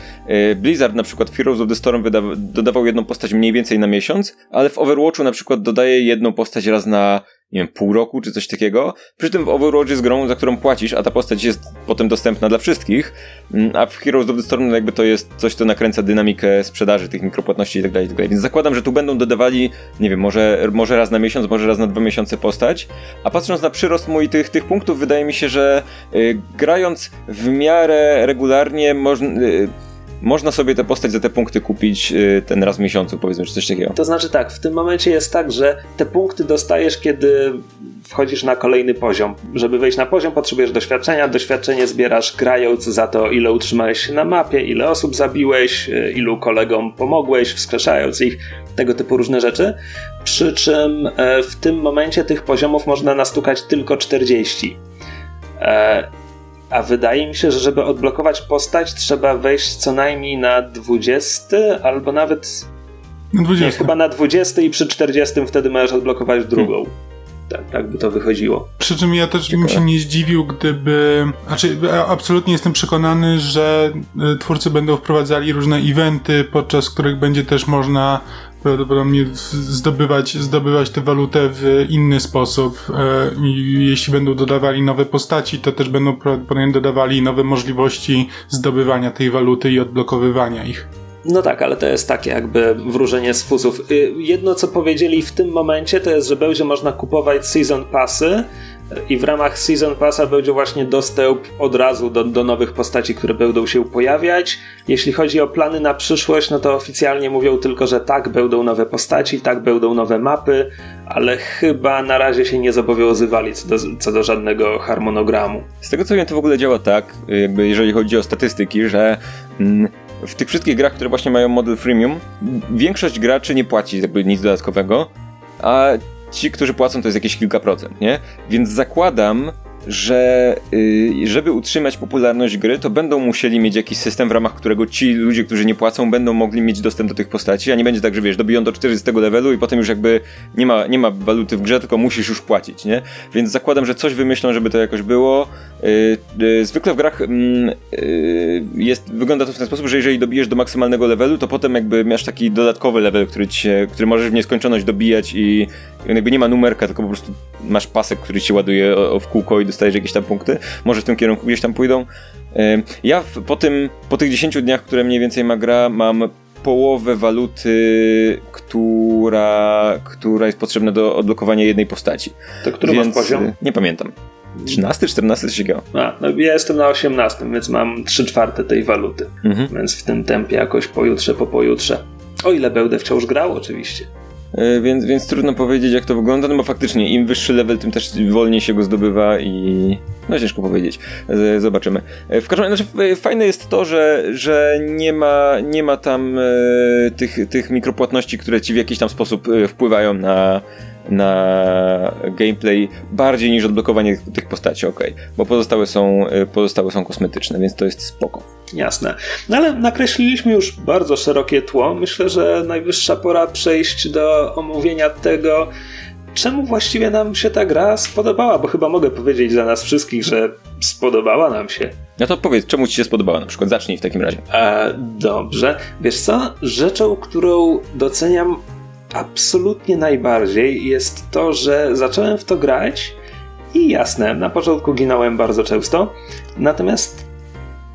Y, Blizzard na przykład w Heroes of the Storm dodawał jedną postać mniej więcej na miesiąc, ale w Overwatchu na przykład dodaje jedną postać raz na nie wiem, pół roku czy coś takiego. Przy tym w Overwatch jest grą, za którą płacisz, a ta postać jest potem dostępna dla wszystkich, mm, a w Heroes of the Storm no jakby to jest coś, co nakręca dynamikę sprzedaży tych mikropłatności i tak dalej, tak Więc zakładam, że tu będą dodawali, nie wiem, może, może raz na miesiąc, może raz na dwa miesiące postać, a patrząc na przyrost mój tych, tych punktów, wydaje mi się, że y, grając w miarę regularnie można... Y, można sobie tę postać za te punkty kupić y, ten raz w miesiącu, powiedzmy, czy coś takiego. To znaczy tak, w tym momencie jest tak, że te punkty dostajesz, kiedy wchodzisz na kolejny poziom. Żeby wejść na poziom, potrzebujesz doświadczenia. Doświadczenie zbierasz grając za to, ile utrzymałeś się na mapie, ile osób zabiłeś, y, ilu kolegom pomogłeś, wskrzeszając ich, tego typu różne rzeczy. Przy czym e, w tym momencie tych poziomów można nastukać tylko 40. A wydaje mi się, że żeby odblokować postać, trzeba wejść co najmniej na 20 albo nawet. Na 20. Nie, chyba na 20 i przy 40 wtedy możesz odblokować drugą. Tak, tak by to wychodziło. Przy czym ja też bym się nie zdziwił, gdyby. Znaczy, absolutnie jestem przekonany, że e, twórcy będą wprowadzali różne eventy, podczas których będzie też można prawdopodobnie zdobywać, zdobywać tę walutę w inny sposób. E, jeśli będą dodawali nowe postaci, to też będą prawdopodobnie dodawali nowe możliwości zdobywania tej waluty i odblokowywania ich. No tak, ale to jest takie jakby wróżenie z fuzów. Y, jedno co powiedzieli w tym momencie to jest, że będzie można kupować season passy i w ramach Season Passa będzie właśnie dostęp od razu do, do nowych postaci, które będą się pojawiać. Jeśli chodzi o plany na przyszłość, no to oficjalnie mówią tylko, że tak, będą nowe postaci, tak, będą nowe mapy, ale chyba na razie się nie zobowiązywali co do, co do żadnego harmonogramu. Z tego co wiem, to w ogóle działa tak, jakby jeżeli chodzi o statystyki, że mm, w tych wszystkich grach, które właśnie mają model freemium, większość graczy nie płaci jakby nic dodatkowego, a ci, którzy płacą, to jest jakieś kilka procent, nie? Więc zakładam, że yy, żeby utrzymać popularność gry, to będą musieli mieć jakiś system, w ramach którego ci ludzie, którzy nie płacą, będą mogli mieć dostęp do tych postaci, a nie będzie tak, że wiesz, dobiją do 40 levelu i potem już jakby nie ma, nie ma waluty w grze, tylko musisz już płacić, nie? Więc zakładam, że coś wymyślą, żeby to jakoś było. Yy, yy, zwykle w grach mm, yy, jest, wygląda to w ten sposób, że jeżeli dobijesz do maksymalnego levelu, to potem jakby masz taki dodatkowy level, który, ci który możesz w nieskończoność dobijać i jakby nie ma numerka, tylko po prostu masz pasek, który ci ładuje w kółko i dostajesz jakieś tam punkty. Może w tym kierunku gdzieś tam pójdą. Ja po, tym, po tych 10 dniach, które mniej więcej ma gra, mam połowę waluty, która, która jest potrzebna do odblokowania jednej postaci. To który Więc, masz poziom? Nie pamiętam. 13, 14 coś takiego. A, no ja jestem na 18, więc mam 3 czwarte tej waluty. Mhm. Więc w tym tempie jakoś pojutrze, po pojutrze. O ile będę wciąż grał, oczywiście. E, więc, więc trudno powiedzieć, jak to wygląda, no bo faktycznie im wyższy level, tym też wolniej się go zdobywa i no ciężko powiedzieć. E, zobaczymy. E, w każdym razie znaczy, fajne jest to, że, że nie, ma, nie ma tam tych, tych mikropłatności, które ci w jakiś tam sposób wpływają na, na gameplay bardziej niż odblokowanie tych postaci, ok, bo pozostałe są, pozostałe są kosmetyczne, więc to jest spoko. Jasne. No ale nakreśliliśmy już bardzo szerokie tło. Myślę, że najwyższa pora przejść do omówienia tego, czemu właściwie nam się ta gra spodobała, bo chyba mogę powiedzieć za nas wszystkich, że spodobała nam się. No to powiedz, czemu ci się spodobała na przykład? Zacznij w takim razie. E, dobrze. Wiesz co? Rzeczą, którą doceniam absolutnie najbardziej jest to, że zacząłem w to grać i jasne, na początku ginąłem bardzo często, natomiast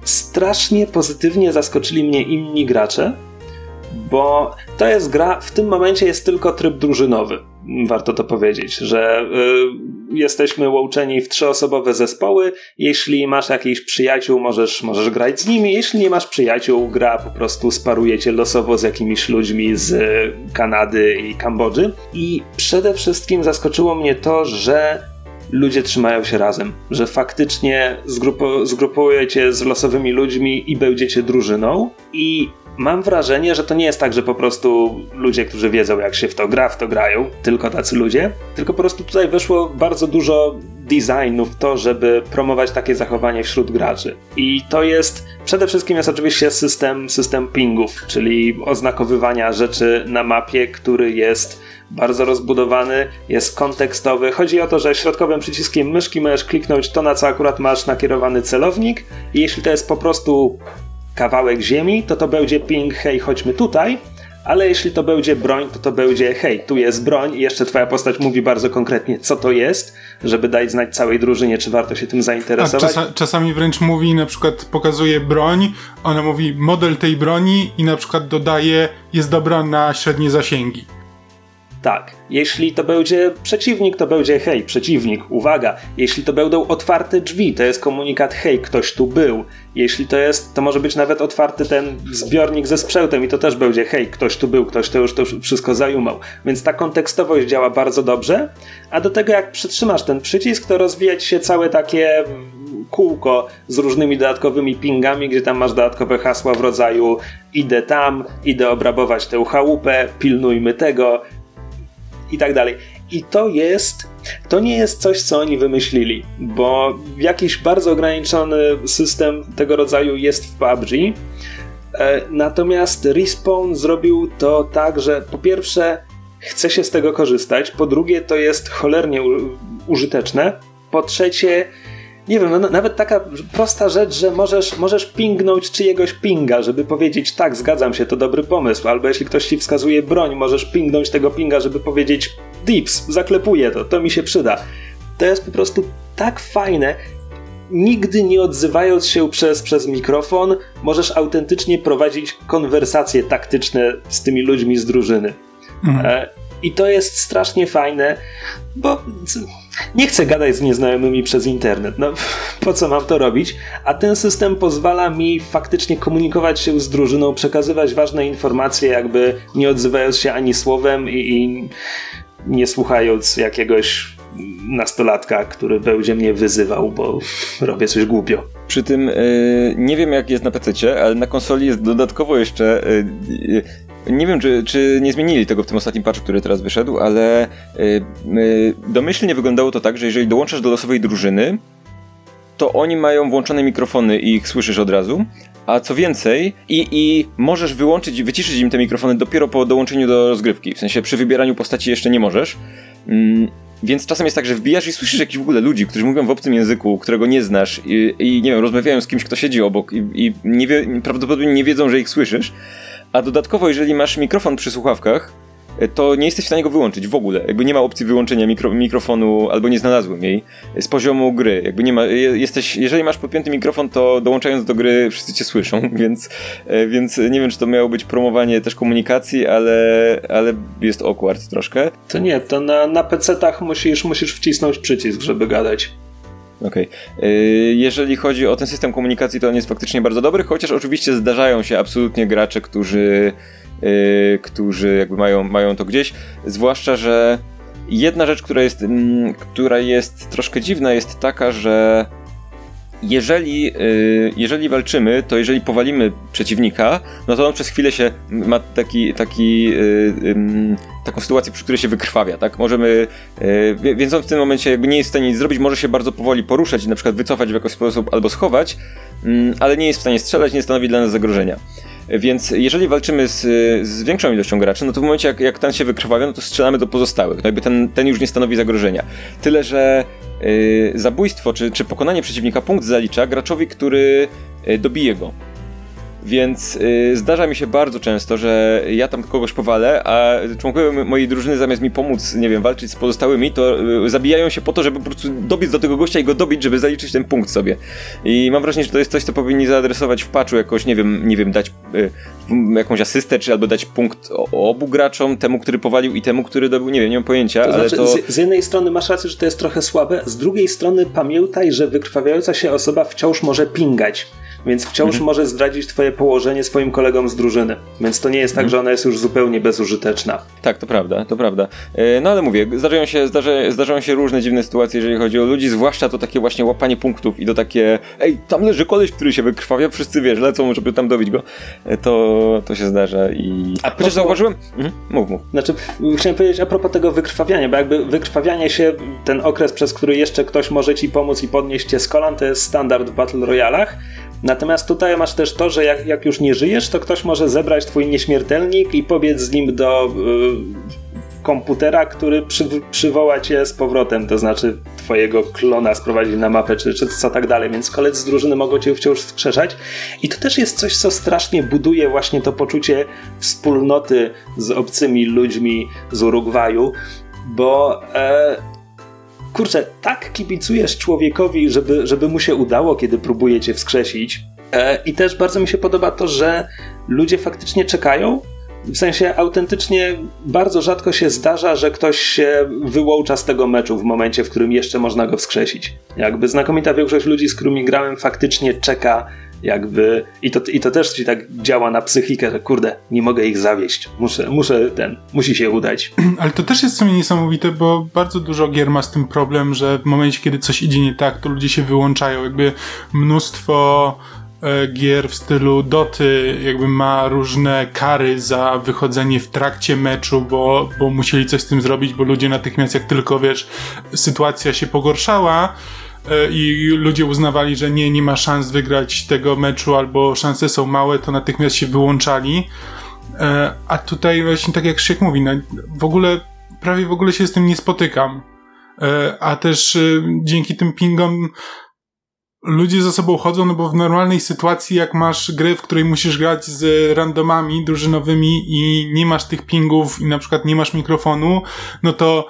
strasznie pozytywnie zaskoczyli mnie inni gracze, bo to jest gra, w tym momencie jest tylko tryb drużynowy. Warto to powiedzieć, że y, jesteśmy łączeni w trzyosobowe zespoły. Jeśli masz jakichś przyjaciół, możesz, możesz grać z nimi. Jeśli nie masz przyjaciół, gra po prostu sparujecie losowo z jakimiś ludźmi z Kanady i Kambodży. I przede wszystkim zaskoczyło mnie to, że ludzie trzymają się razem, że faktycznie zgrupu zgrupujecie z losowymi ludźmi i będziecie drużyną i mam wrażenie, że to nie jest tak, że po prostu ludzie, którzy wiedzą jak się w to gra, w to grają, tylko tacy ludzie, tylko po prostu tutaj weszło bardzo dużo designu w to, żeby promować takie zachowanie wśród graczy. I to jest, przede wszystkim jest oczywiście system, system pingów, czyli oznakowywania rzeczy na mapie, który jest bardzo rozbudowany, jest kontekstowy. Chodzi o to, że środkowym przyciskiem myszki możesz kliknąć to, na co akurat masz nakierowany celownik i jeśli to jest po prostu kawałek ziemi, to to będzie ping, hej, chodźmy tutaj, ale jeśli to będzie broń, to to będzie hej, tu jest broń i jeszcze twoja postać mówi bardzo konkretnie, co to jest, żeby dać znać całej drużynie, czy warto się tym zainteresować. Czasa, czasami wręcz mówi, na przykład pokazuje broń, ona mówi model tej broni i na przykład dodaje, jest dobra na średnie zasięgi. Tak. Jeśli to będzie przeciwnik, to będzie hej, przeciwnik, uwaga. Jeśli to będą otwarte drzwi, to jest komunikat hej, ktoś tu był. Jeśli to jest, to może być nawet otwarty ten zbiornik ze sprzętem i to też będzie hej, ktoś tu był, ktoś to już to wszystko zajumał. Więc ta kontekstowość działa bardzo dobrze, a do tego jak przytrzymasz ten przycisk, to rozwijać się całe takie kółko z różnymi dodatkowymi pingami, gdzie tam masz dodatkowe hasła w rodzaju idę tam, idę obrabować tę chałupę, pilnujmy tego i tak dalej. I to jest, to nie jest coś, co oni wymyślili, bo jakiś bardzo ograniczony system tego rodzaju jest w PUBG. E, natomiast Respawn zrobił to tak, że po pierwsze chce się z tego korzystać, po drugie to jest cholernie użyteczne, po trzecie nie wiem, no, nawet taka prosta rzecz, że możesz, możesz pingnąć czyjegoś pinga, żeby powiedzieć tak, zgadzam się, to dobry pomysł. Albo jeśli ktoś ci wskazuje broń, możesz pingnąć tego pinga, żeby powiedzieć dips, zaklepuję to, to mi się przyda. To jest po prostu tak fajne. Nigdy nie odzywając się przez, przez mikrofon, możesz autentycznie prowadzić konwersacje taktyczne z tymi ludźmi z drużyny. Mhm. E, I to jest strasznie fajne, bo nie chcę gadać z nieznajomymi przez internet. No, po co mam to robić? A ten system pozwala mi faktycznie komunikować się z drużyną, przekazywać ważne informacje, jakby nie odzywając się ani słowem i, i nie słuchając jakiegoś nastolatka, który będzie mnie wyzywał, bo robię coś głupio. Przy tym yy, nie wiem jak jest na PC, ale na konsoli jest dodatkowo jeszcze yy, nie wiem, czy, czy nie zmienili tego w tym ostatnim patchu, który teraz wyszedł, ale yy, domyślnie wyglądało to tak, że jeżeli dołączasz do losowej drużyny, to oni mają włączone mikrofony i ich słyszysz od razu. A co więcej, i, i możesz wyłączyć, wyciszyć im te mikrofony dopiero po dołączeniu do rozgrywki. W sensie przy wybieraniu postaci jeszcze nie możesz. Mm, więc czasem jest tak, że wbijasz i słyszysz jakichś w ogóle ludzi, którzy mówią w obcym języku, którego nie znasz i, i nie wiem, rozmawiają z kimś, kto siedzi obok i, i nie wie, prawdopodobnie nie wiedzą, że ich słyszysz. A dodatkowo, jeżeli masz mikrofon przy słuchawkach, e, to nie jesteś w stanie go wyłączyć w ogóle. Jakby nie ma opcji wyłączenia mikro, mikrofonu, albo nie znalazłem jej z poziomu gry. Jakby nie ma, jesteś, jeżeli masz podpięty mikrofon, to dołączając do gry wszyscy cię słyszą, więc, e, więc nie wiem, czy to miało być promowanie też komunikacji, ale, ale jest awkward troszkę. To nie, to na, na PC-tach musisz, musisz wcisnąć przycisk, żeby gadać. Okej. Okay. Jeżeli chodzi o ten system komunikacji, to on jest faktycznie bardzo dobry, chociaż oczywiście zdarzają się absolutnie gracze, którzy, yy, którzy jakby mają, mają to gdzieś. Zwłaszcza, że jedna rzecz, która jest, mm, która jest troszkę dziwna, jest taka, że jeżeli, y, jeżeli walczymy, to jeżeli powalimy przeciwnika, no to on przez chwilę się ma taki, taki, y, taką sytuację, przy której się wykrwawia, tak? Możemy, y, więc on w tym momencie jakby nie jest w stanie nic zrobić, może się bardzo powoli poruszać i na przykład wycofać w jakiś sposób albo schować, mm, ale nie jest w stanie strzelać, nie stanowi dla nas zagrożenia. Więc jeżeli walczymy z, z większą ilością graczy, no to w momencie jak, jak ten się wykrwawia, no to strzelamy do pozostałych. No jakby ten, ten już nie stanowi zagrożenia. Tyle, że yy, zabójstwo czy, czy pokonanie przeciwnika punkt zalicza graczowi, który yy, dobije go. Więc y, zdarza mi się bardzo często, że ja tam kogoś powalę, a członkowie mojej drużyny zamiast mi pomóc, nie wiem, walczyć z pozostałymi, to y, zabijają się po to, żeby po prostu dobiec do tego gościa i go dobić, żeby zaliczyć ten punkt sobie. I mam wrażenie, że to jest coś, co powinni zaadresować w patchu jakoś, nie wiem, nie wiem, dać y, jakąś asystę, czy albo dać punkt obu graczom, temu, który powalił i temu, który dobył, nie wiem, nie mam pojęcia, to ale znaczy, to... Z, z jednej strony masz rację, że to jest trochę słabe, z drugiej strony pamiętaj, że wykrwawiająca się osoba wciąż może pingać więc wciąż mhm. może zdradzić twoje położenie swoim kolegom z drużyny. Więc to nie jest tak, mhm. że ona jest już zupełnie bezużyteczna. Tak, to prawda, to prawda. E, no ale mówię, zdarzają się, zdarza, zdarzają się różne dziwne sytuacje, jeżeli chodzi o ludzi, zwłaszcza to takie właśnie łapanie punktów i to takie ej, tam leży koleś, który się wykrwawia, wszyscy wiesz, lecą, żeby tam dobić go. E, to, to się zdarza i... A Chociaż zauważyłem... Mhm. Mów, mów. Znaczy, chciałem powiedzieć a propos tego wykrwawiania, bo jakby wykrwawianie się, ten okres, przez który jeszcze ktoś może ci pomóc i podnieść cię z kolan, to jest standard w Battle Royalach, Natomiast tutaj masz też to, że jak, jak już nie żyjesz, to ktoś może zebrać twój nieśmiertelnik i pobiec z nim do y, komputera, który przy, przywoła cię z powrotem, to znaczy twojego klona sprowadzić na mapę, czy, czy co tak dalej, więc koledzy z drużyny mogą cię wciąż wskrzeszać. I to też jest coś, co strasznie buduje właśnie to poczucie wspólnoty z obcymi ludźmi z Urugwaju, bo e, kurczę, tak kibicujesz człowiekowi, żeby, żeby mu się udało, kiedy próbuje cię wskrzesić. E, I też bardzo mi się podoba to, że ludzie faktycznie czekają, W sensie autentycznie bardzo rzadko się zdarza, że ktoś się wyłącza z tego meczu w momencie, w którym jeszcze można go wskrzesić. Jakby znakomita większość ludzi, z którymi grałem, faktycznie czeka jakby i to, i to też ci tak działa na psychikę, że kurde, nie mogę ich zawieść. Muszę, muszę ten, musi się udać. Ale to też jest w sumie niesamowite, bo bardzo dużo gier ma z tym problem, że w momencie, kiedy coś idzie nie tak, to ludzie się wyłączają. Jakby mnóstwo e, gier w stylu Doty jakby ma różne kary za wychodzenie w trakcie meczu, bo, bo musieli coś z tym zrobić, bo ludzie natychmiast jak tylko, wiesz, sytuacja się pogorszała, i ludzie uznawali, że nie, nie ma szans wygrać tego meczu, albo szanse są małe, to natychmiast się wyłączali. E, A tutaj właśnie tak jak Krzyk mówi, no, w ogóle prawie w ogóle się z tym nie spotykam. E, A też e, dzięki tym pingom ludzie ze sobą chodzą, no bo w normalnej sytuacji, jak masz grę, w której musisz grać z randomami drużynowymi i nie masz tych pingów i na przykład nie masz mikrofonu, no to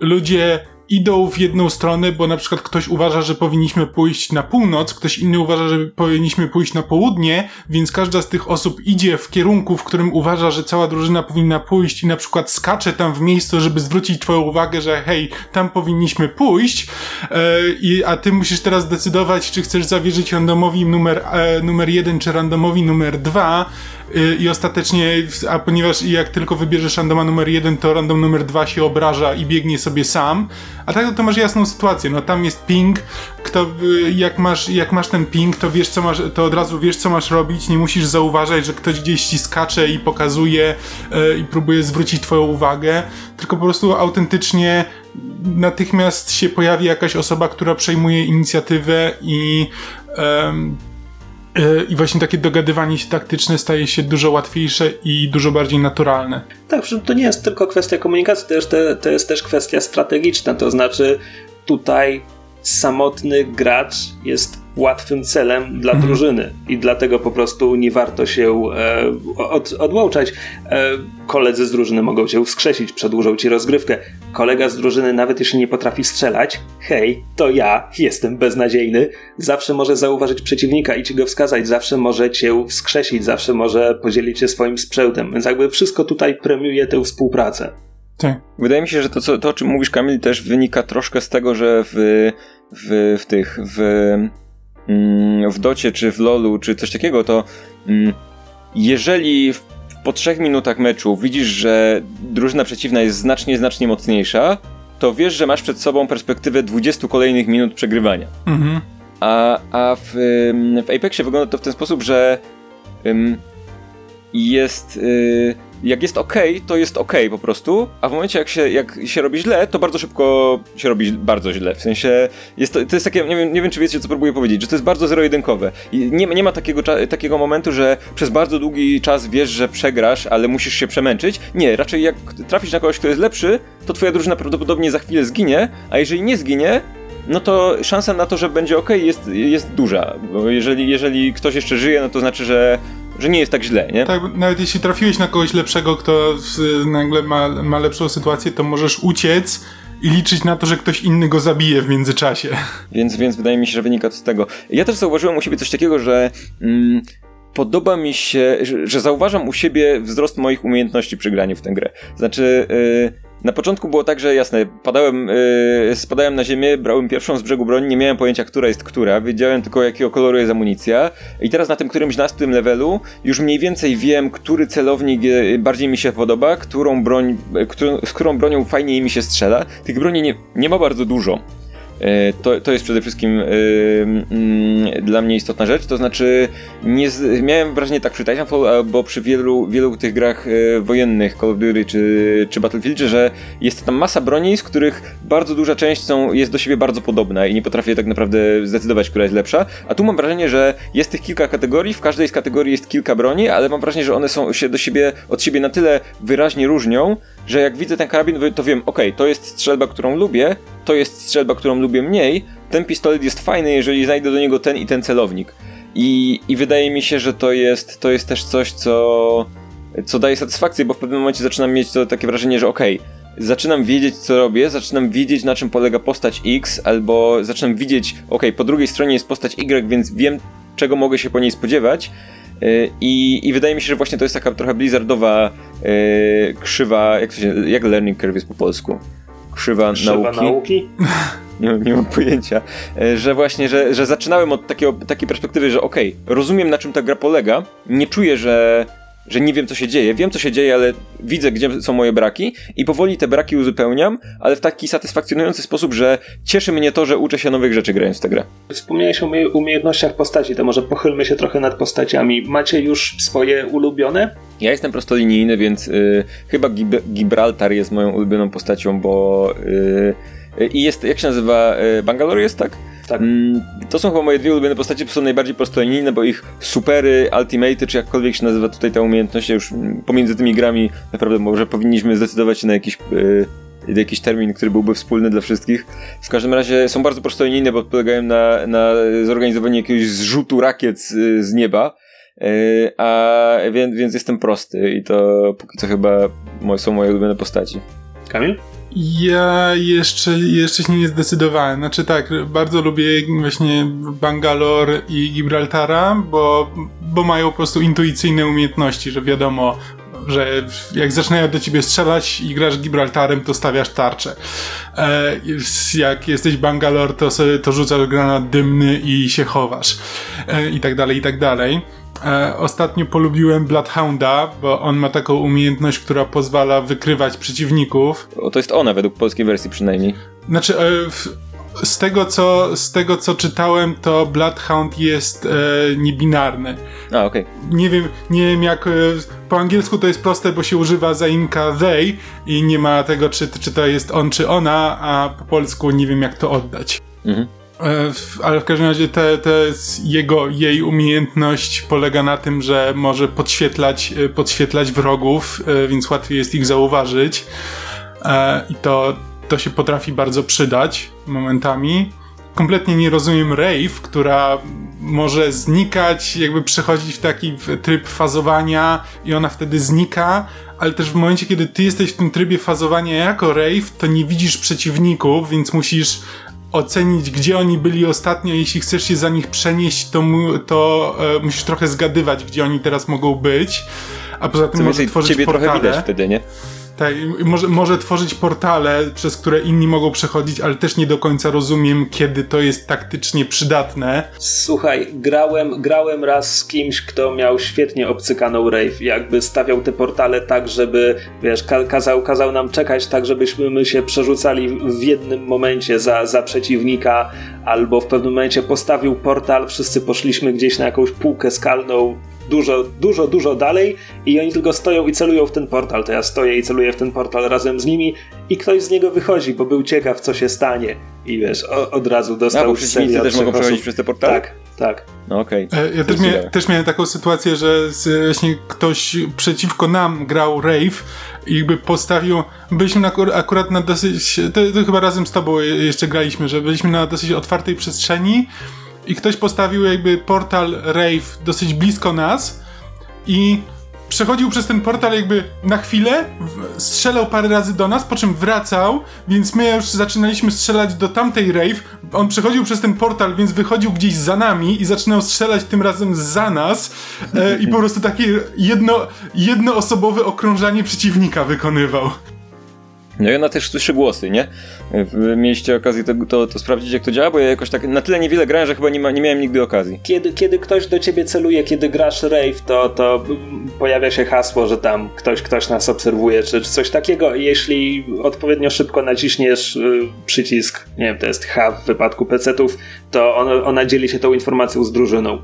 ludzie idą w jedną stronę, bo na przykład ktoś uważa, że powinniśmy pójść na północ, ktoś inny uważa, że powinniśmy pójść na południe, więc każda z tych osób idzie w kierunku, w którym uważa, że cała drużyna powinna pójść i na przykład skacze tam w miejscu, żeby zwrócić twoją uwagę, że hej, tam powinniśmy pójść, i, a ty musisz teraz decydować, czy chcesz zawierzyć randomowi numer, e, numer jeden, czy randomowi numer dwa, i ostatecznie, a ponieważ jak tylko wybierzesz randoma numer jeden, to random numer dwa się obraża i biegnie sobie sam, a tak to masz jasną sytuację, no tam jest ping, kto, y, jak masz, jak masz ten ping, to wiesz co masz, to od razu wiesz co masz robić, nie musisz zauważać, że ktoś gdzieś ci skacze i pokazuje y, i próbuje zwrócić twoją uwagę, tylko po prostu autentycznie natychmiast się pojawi jakaś osoba, która przejmuje inicjatywę i I właśnie takie dogadywanie się taktyczne staje się dużo łatwiejsze i dużo bardziej naturalne. Tak, to nie jest tylko kwestia komunikacji, to jest, to jest też kwestia strategiczna. To znaczy, tutaj samotny gracz jest łatwym celem dla mhm. drużyny i dlatego po prostu nie warto się e, od, odłączać. E, koledzy z drużyny mogą cię wskrzesić, przedłużą ci rozgrywkę. Kolega z drużyny, nawet jeśli nie potrafi strzelać, hej, to ja jestem beznadziejny, zawsze może zauważyć przeciwnika i ci go wskazać, zawsze może cię wskrzesić, zawsze może podzielić się swoim sprzętem, więc jakby wszystko tutaj premiuje tę współpracę. Tak. Wydaje mi się, że to, co, to, o czym mówisz, Kamil, też wynika troszkę z tego, że w, w, w tych, w, mm, w docie, czy w lolu, czy coś takiego, to mm, jeżeli po trzech minutach meczu widzisz, że drużyna przeciwna jest znacznie, znacznie mocniejsza, to wiesz, że masz przed sobą perspektywę 20 kolejnych minut przegrywania. Mhm. A, a w, w Apexie wygląda to w ten sposób, że jest... Jak jest ok, to jest ok po prostu, a w momencie jak się, jak się robi źle, to bardzo szybko się robi bardzo źle. W sensie, jest to, to jest takie, nie wiem, nie wiem czy wiecie co próbuję powiedzieć, że to jest bardzo zero-jedynkowe. Nie, nie ma takiego, takiego momentu, że przez bardzo długi czas wiesz, że przegrasz, ale musisz się przemęczyć. Nie, raczej jak trafisz na kogoś, kto jest lepszy, to twoja drużyna prawdopodobnie za chwilę zginie, a jeżeli nie zginie, no to szansa na to, że będzie ok, jest, jest duża. Bo jeżeli, jeżeli ktoś jeszcze żyje, no to znaczy, że że nie jest tak źle, nie? Tak, nawet jeśli trafiłeś na kogoś lepszego, kto nagle ma, ma lepszą sytuację, to możesz uciec i liczyć na to, że ktoś inny go zabije w międzyczasie. Więc, więc wydaje mi się, że wynika to z tego. Ja też zauważyłem u siebie coś takiego, że mm, podoba mi się, że, że, zauważam u siebie wzrost moich umiejętności przy graniu w tę grę. Znaczy... Yy, na początku było tak, że jasne, padałem, yy, spadałem na ziemię, brałem pierwszą z brzegu broń, nie miałem pojęcia, która jest która, wiedziałem tylko jakiego koloru jest amunicja i teraz na tym którymś następnym levelu już mniej więcej wiem, który celownik bardziej mi się podoba, którą broń, którą, z którą bronią fajniej mi się strzela. Tych broni nie, nie ma bardzo dużo. E, to, to jest przede wszystkim yy, dla mnie istotna rzecz, to znaczy nie z, miałem wrażenie tak przy Titanfall albo przy wielu, wielu tych grach yy, wojennych, Call of Duty czy, czy Battlefield, że jest tam masa broni, z których bardzo duża część są, jest do siebie bardzo podobna i nie potrafię tak naprawdę zdecydować, która jest lepsza, a tu mam wrażenie, że jest tych kilka kategorii, w każdej z kategorii jest kilka broni, ale mam wrażenie, że one są się do siebie, od siebie na tyle wyraźnie różnią, że jak widzę ten karabin, to wiem, ok, to jest strzelba, którą lubię, to jest strzelba, którą lubię mniej, ten pistolet jest fajny, jeżeli znajdę do niego ten i ten celownik. I, i wydaje mi się, że to jest, to jest też coś, co, co daje satysfakcję, bo w pewnym momencie zaczynam mieć to takie wrażenie, że okay, zaczynam wiedzieć, co robię, zaczynam wiedzieć, na czym polega postać X, albo zaczynam widzieć, ok, po drugiej stronie jest postać Y, więc wiem, czego mogę się po niej spodziewać. Y, I, I wydaje mi się, że właśnie to jest taka trochę blizzardowa y, krzywa, jak, to się, jak learning curve jest po polsku? Krzywa, Krzywa nauki. nauki? Nie, nie mam pojęcia. Y, Że właśnie, że, że zaczynałem od takiego, takiej perspektywy, że okej, rozumiem na czym ta gra polega, nie czuję, że, że nie wiem co się dzieje, wiem co się dzieje, ale widzę gdzie są moje braki i powoli te braki uzupełniam, ale w taki satysfakcjonujący sposób, że cieszy mnie to, że uczę się nowych rzeczy grając w tę grę. Wspomniałeś o umie- umiejętnościach postaci, to może pochylmy się trochę nad postaciami. Macie już swoje ulubione? Ja jestem prostolinijny, więc y, chyba Gib- Gibraltar jest moją ulubioną postacią, bo y, y, i jest, jak się nazywa, y, Bangalore jest, tak? Tak. Mm, to są chyba moje dwie ulubione postacie, bo są najbardziej prostolinijne, bo ich supery, ultimate, czy jakkolwiek się nazywa tutaj ta umiejętność, już pomiędzy tymi grami naprawdę może powinniśmy zdecydować się na jakiś y, jakiś termin, który byłby wspólny dla wszystkich. W każdym razie są bardzo prostolinijne, bo polegają na, na zorganizowaniu jakiegoś zrzutu rakiet z, z nieba. Yy, a więc, więc jestem prosty i to póki co chyba moje, są moje ulubione postaci. Kamil? Ja jeszcze, jeszcze się nie zdecydowałem. Znaczy tak, bardzo lubię właśnie Bangalore i Gibraltara, bo, bo mają po prostu intuicyjne umiejętności, że wiadomo, że jak zaczynają do ciebie strzelać i grasz Gibraltarem, to stawiasz tarczę. E, jak jesteś Bangalore, to, sobie, to rzucasz granat dymny i się chowasz. E, I tak dalej, i tak dalej. E, ostatnio polubiłem Bloodhounda, bo on ma taką umiejętność, która pozwala wykrywać przeciwników. O, to jest ona według polskiej wersji przynajmniej. Znaczy, e, w, z, tego, co, z tego co czytałem, to Bloodhound jest e, niebinarny. A, okej. Nie wiem, nie wiem jak. E, po angielsku to jest proste, bo się używa zaimka they i nie ma tego, czy, czy to jest on, czy ona, a po polsku nie wiem jak to oddać. Mhm. E, Ale w każdym razie te, te jego, jej umiejętność polega na tym, że może podświetlać, e, podświetlać wrogów, e, więc łatwiej jest ich zauważyć. I to, to się potrafi bardzo przydać momentami. Kompletnie nie rozumiem Rave, która może znikać, jakby przechodzić w taki tryb fazowania i ona wtedy znika, ale też w momencie, kiedy ty jesteś w tym trybie fazowania jako Rave, to nie widzisz przeciwników, więc musisz ocenić, gdzie oni byli ostatnio. Jeśli chcesz się za nich przenieść, to, mu, to e, musisz trochę zgadywać, gdzie oni teraz mogą być. A poza tym Co może tworzyć ciebie portale. trochę widać wtedy, nie? Tak, może, może tworzyć portale, przez które inni mogą przechodzić, ale też nie do końca rozumiem, kiedy to jest taktycznie przydatne. Słuchaj, grałem, grałem raz z kimś, kto miał świetnie obcykaną rave. Jakby stawiał te portale tak, żeby, wiesz, ka- kazał, kazał nam czekać tak, żebyśmy my się przerzucali w jednym momencie za, za przeciwnika, albo w pewnym momencie postawił portal, wszyscy poszliśmy gdzieś na jakąś półkę skalną, dużo, dużo, dużo dalej i oni tylko stoją i celują w ten portal. To ja stoję i celuję w ten portal razem z nimi i ktoś z niego wychodzi, bo był ciekaw, co się stanie. I wiesz, o, od razu A, dostał bo w przeciwnicy też mogą przechodzić przez te portale? Tak, tak. No okej. E, Ja też, mia- też miałem taką sytuację, że z, właśnie ktoś przeciwko nam grał Rave i jakby postawił. Byliśmy na, akurat na dosyć. To, to chyba razem z tobą je- jeszcze graliśmy, że byliśmy na dosyć otwartej przestrzeni i ktoś postawił jakby portal Rave dosyć blisko nas i przechodził przez ten portal jakby na chwilę, strzelał parę razy do nas, po czym wracał, więc my już zaczynaliśmy strzelać do tamtej rave. On przechodził przez ten portal, więc wychodził gdzieś za nami i zaczynał strzelać tym razem za nas e, i po prostu takie jedno, jednoosobowe okrążanie przeciwnika wykonywał. No i ona też słyszy głosy, nie? Mieliście okazję to, to, to sprawdzić, jak to działa? Bo ja jakoś tak na tyle niewiele grałem, że chyba nie, ma, nie miałem nigdy okazji. Kiedy, kiedy ktoś do ciebie celuje, kiedy grasz rave, to, to pojawia się hasło, że tam ktoś, ktoś nas obserwuje, czy, czy coś takiego. Jeśli odpowiednio szybko naciśniesz y, przycisk, nie wiem, to jest H w wypadku PC-ów, to on, ona dzieli się tą informacją z drużyną.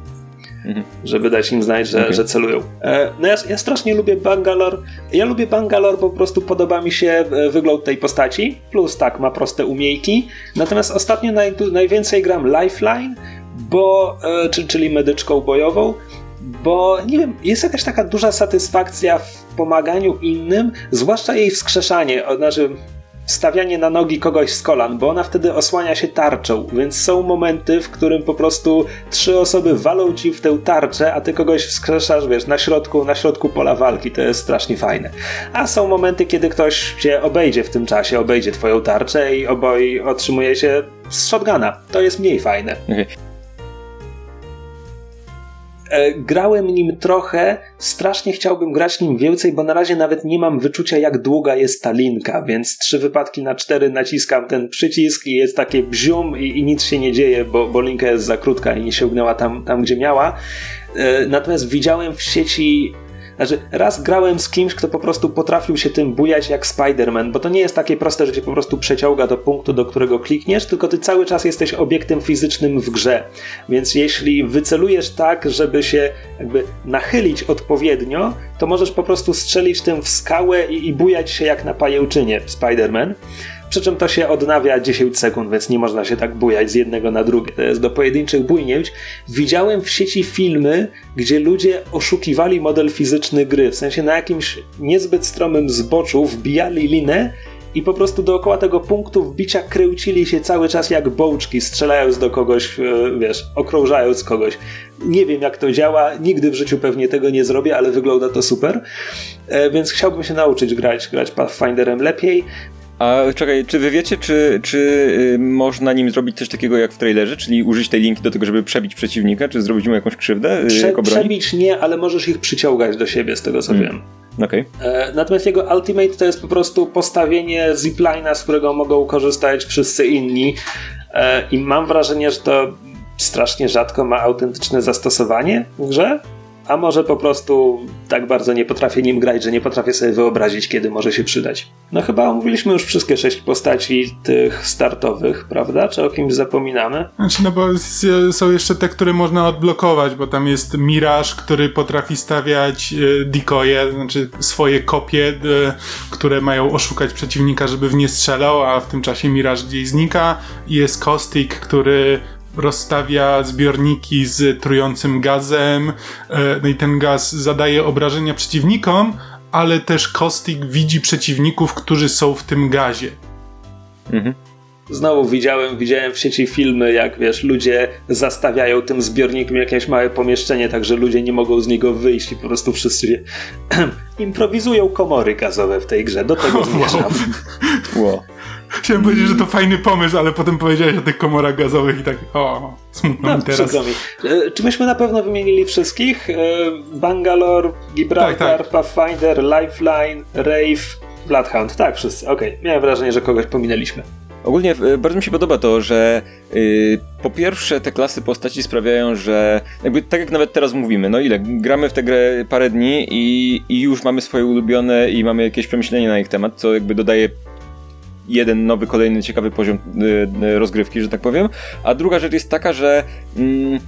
Mhm. Żeby dać im znać, że, Okej. że celują. E, no ja, ja strasznie lubię Bangalore. Ja lubię Bangalore, bo po prostu podoba mi się e, wygląd tej postaci. Plus tak, ma proste umiejki. Natomiast ostatnio naj, najwięcej gram Lifeline, bo, e, czy, czyli medyczką bojową, bo nie wiem, jest jakaś taka duża satysfakcja w pomaganiu innym, zwłaszcza jej wskrzeszanie, znaczy stawianie na nogi kogoś z kolan, bo ona wtedy osłania się tarczą, więc są momenty, w którym po prostu trzy osoby walą ci w tę tarczę, a ty kogoś wskrzeszasz, wiesz, na środku, na środku pola walki, to jest strasznie fajne. A są momenty, kiedy ktoś cię obejdzie w tym czasie, obejdzie twoją tarczę i oboj otrzymuje się z shotguna. To jest mniej fajne. E, grałem nim trochę, strasznie chciałbym grać nim więcej, bo na razie nawet nie mam wyczucia, jak długa jest ta linka, więc trzy wypadki na cztery naciskam ten przycisk i jest takie bzium i, i nic się nie dzieje, bo, bo linka jest za krótka i nie sięgnęła tam, tam gdzie miała. E, natomiast widziałem w sieci znaczy, raz grałem z kimś, kto po prostu potrafił się tym bujać jak Spider-Man, bo to nie jest takie proste, że cię po prostu przeciąga do punktu, do którego klikniesz, tylko ty cały czas jesteś obiektem fizycznym w grze. Więc jeśli wycelujesz tak, żeby się jakby nachylić odpowiednio, to możesz po prostu strzelić tym w skałę i, i bujać się jak na pajęczynie Spider-Man przy czym to się odnawia 10 sekund, więc nie można się tak bujać z jednego na drugie. To jest do pojedynczych bujnięć. Widziałem w sieci filmy, gdzie ludzie oszukiwali model fizyczny gry, w sensie na jakimś niezbyt stromym zboczu wbijali linę i po prostu dookoła tego punktu wbicia kręcili się cały czas jak bołczki, strzelając do kogoś, e, wiesz, okrążając kogoś. Nie wiem jak to działa, nigdy w życiu pewnie tego nie zrobię, ale wygląda to super. E, więc chciałbym się nauczyć grać, grać Pathfinderem lepiej. A czekaj, czy wy wiecie, czy, czy y, można nim zrobić coś takiego jak w trailerze, czyli użyć tej linki do tego, żeby przebić przeciwnika, czy zrobić mu jakąś krzywdę? Y, Prze przebić nie, ale możesz ich przyciągać do siebie, z tego co hmm. wiem. Okay. E, natomiast jego Ultimate to jest po prostu postawienie ziplina, z którego mogą korzystać wszyscy inni. E, I mam wrażenie, że to strasznie rzadko ma autentyczne zastosowanie w grze a może po prostu tak bardzo nie potrafię nim grać, że nie potrafię sobie wyobrazić, kiedy może się przydać. No chyba omówiliśmy już wszystkie sześć postaci tych startowych, prawda? Czy o kimś zapominamy? Znaczy, no bo są jeszcze te, które można odblokować, bo tam jest Mirage, który potrafi stawiać e, decoye, znaczy swoje kopie, e, które mają oszukać przeciwnika, żeby w nie strzelał, a w tym czasie Mirage gdzieś znika. I jest Caustic, który rozstawia zbiorniki z trującym gazem, e, no i ten gaz zadaje obrażenia przeciwnikom, ale też Kostik widzi przeciwników, którzy są w tym gazie. Mhm. Znowu widziałem, widziałem w sieci filmy, jak wiesz, ludzie zastawiają tym zbiornikiem jakieś małe pomieszczenie, tak że ludzie nie mogą z niego wyjść i po prostu wszyscy improwizują komory gazowe w tej grze. Do tego zmierzam. Wow. Chciałem powiedzieć, że to fajny pomysł, ale potem powiedziałeś o tych komorach gazowych i tak, o, smutno no, mi teraz. Mi. E, czy myśmy na pewno wymienili wszystkich? E, Bangalore, Gibraltar, tak, tak. Pathfinder, Lifeline, Rave, Bloodhound. Tak, wszyscy. Okej, okay. miałem wrażenie, że kogoś pominęliśmy. Ogólnie e, bardzo mi się podoba to, że yy, po pierwsze te klasy postaci sprawiają, że jakby tak jak nawet teraz mówimy, no ile, gramy w tę grę parę dni i, i już mamy swoje ulubione i mamy jakieś przemyślenie na ich temat, co jakby dodaje jeden nowy, kolejny ciekawy poziom y, y, rozgrywki, że tak powiem. A druga rzecz jest taka, że mm,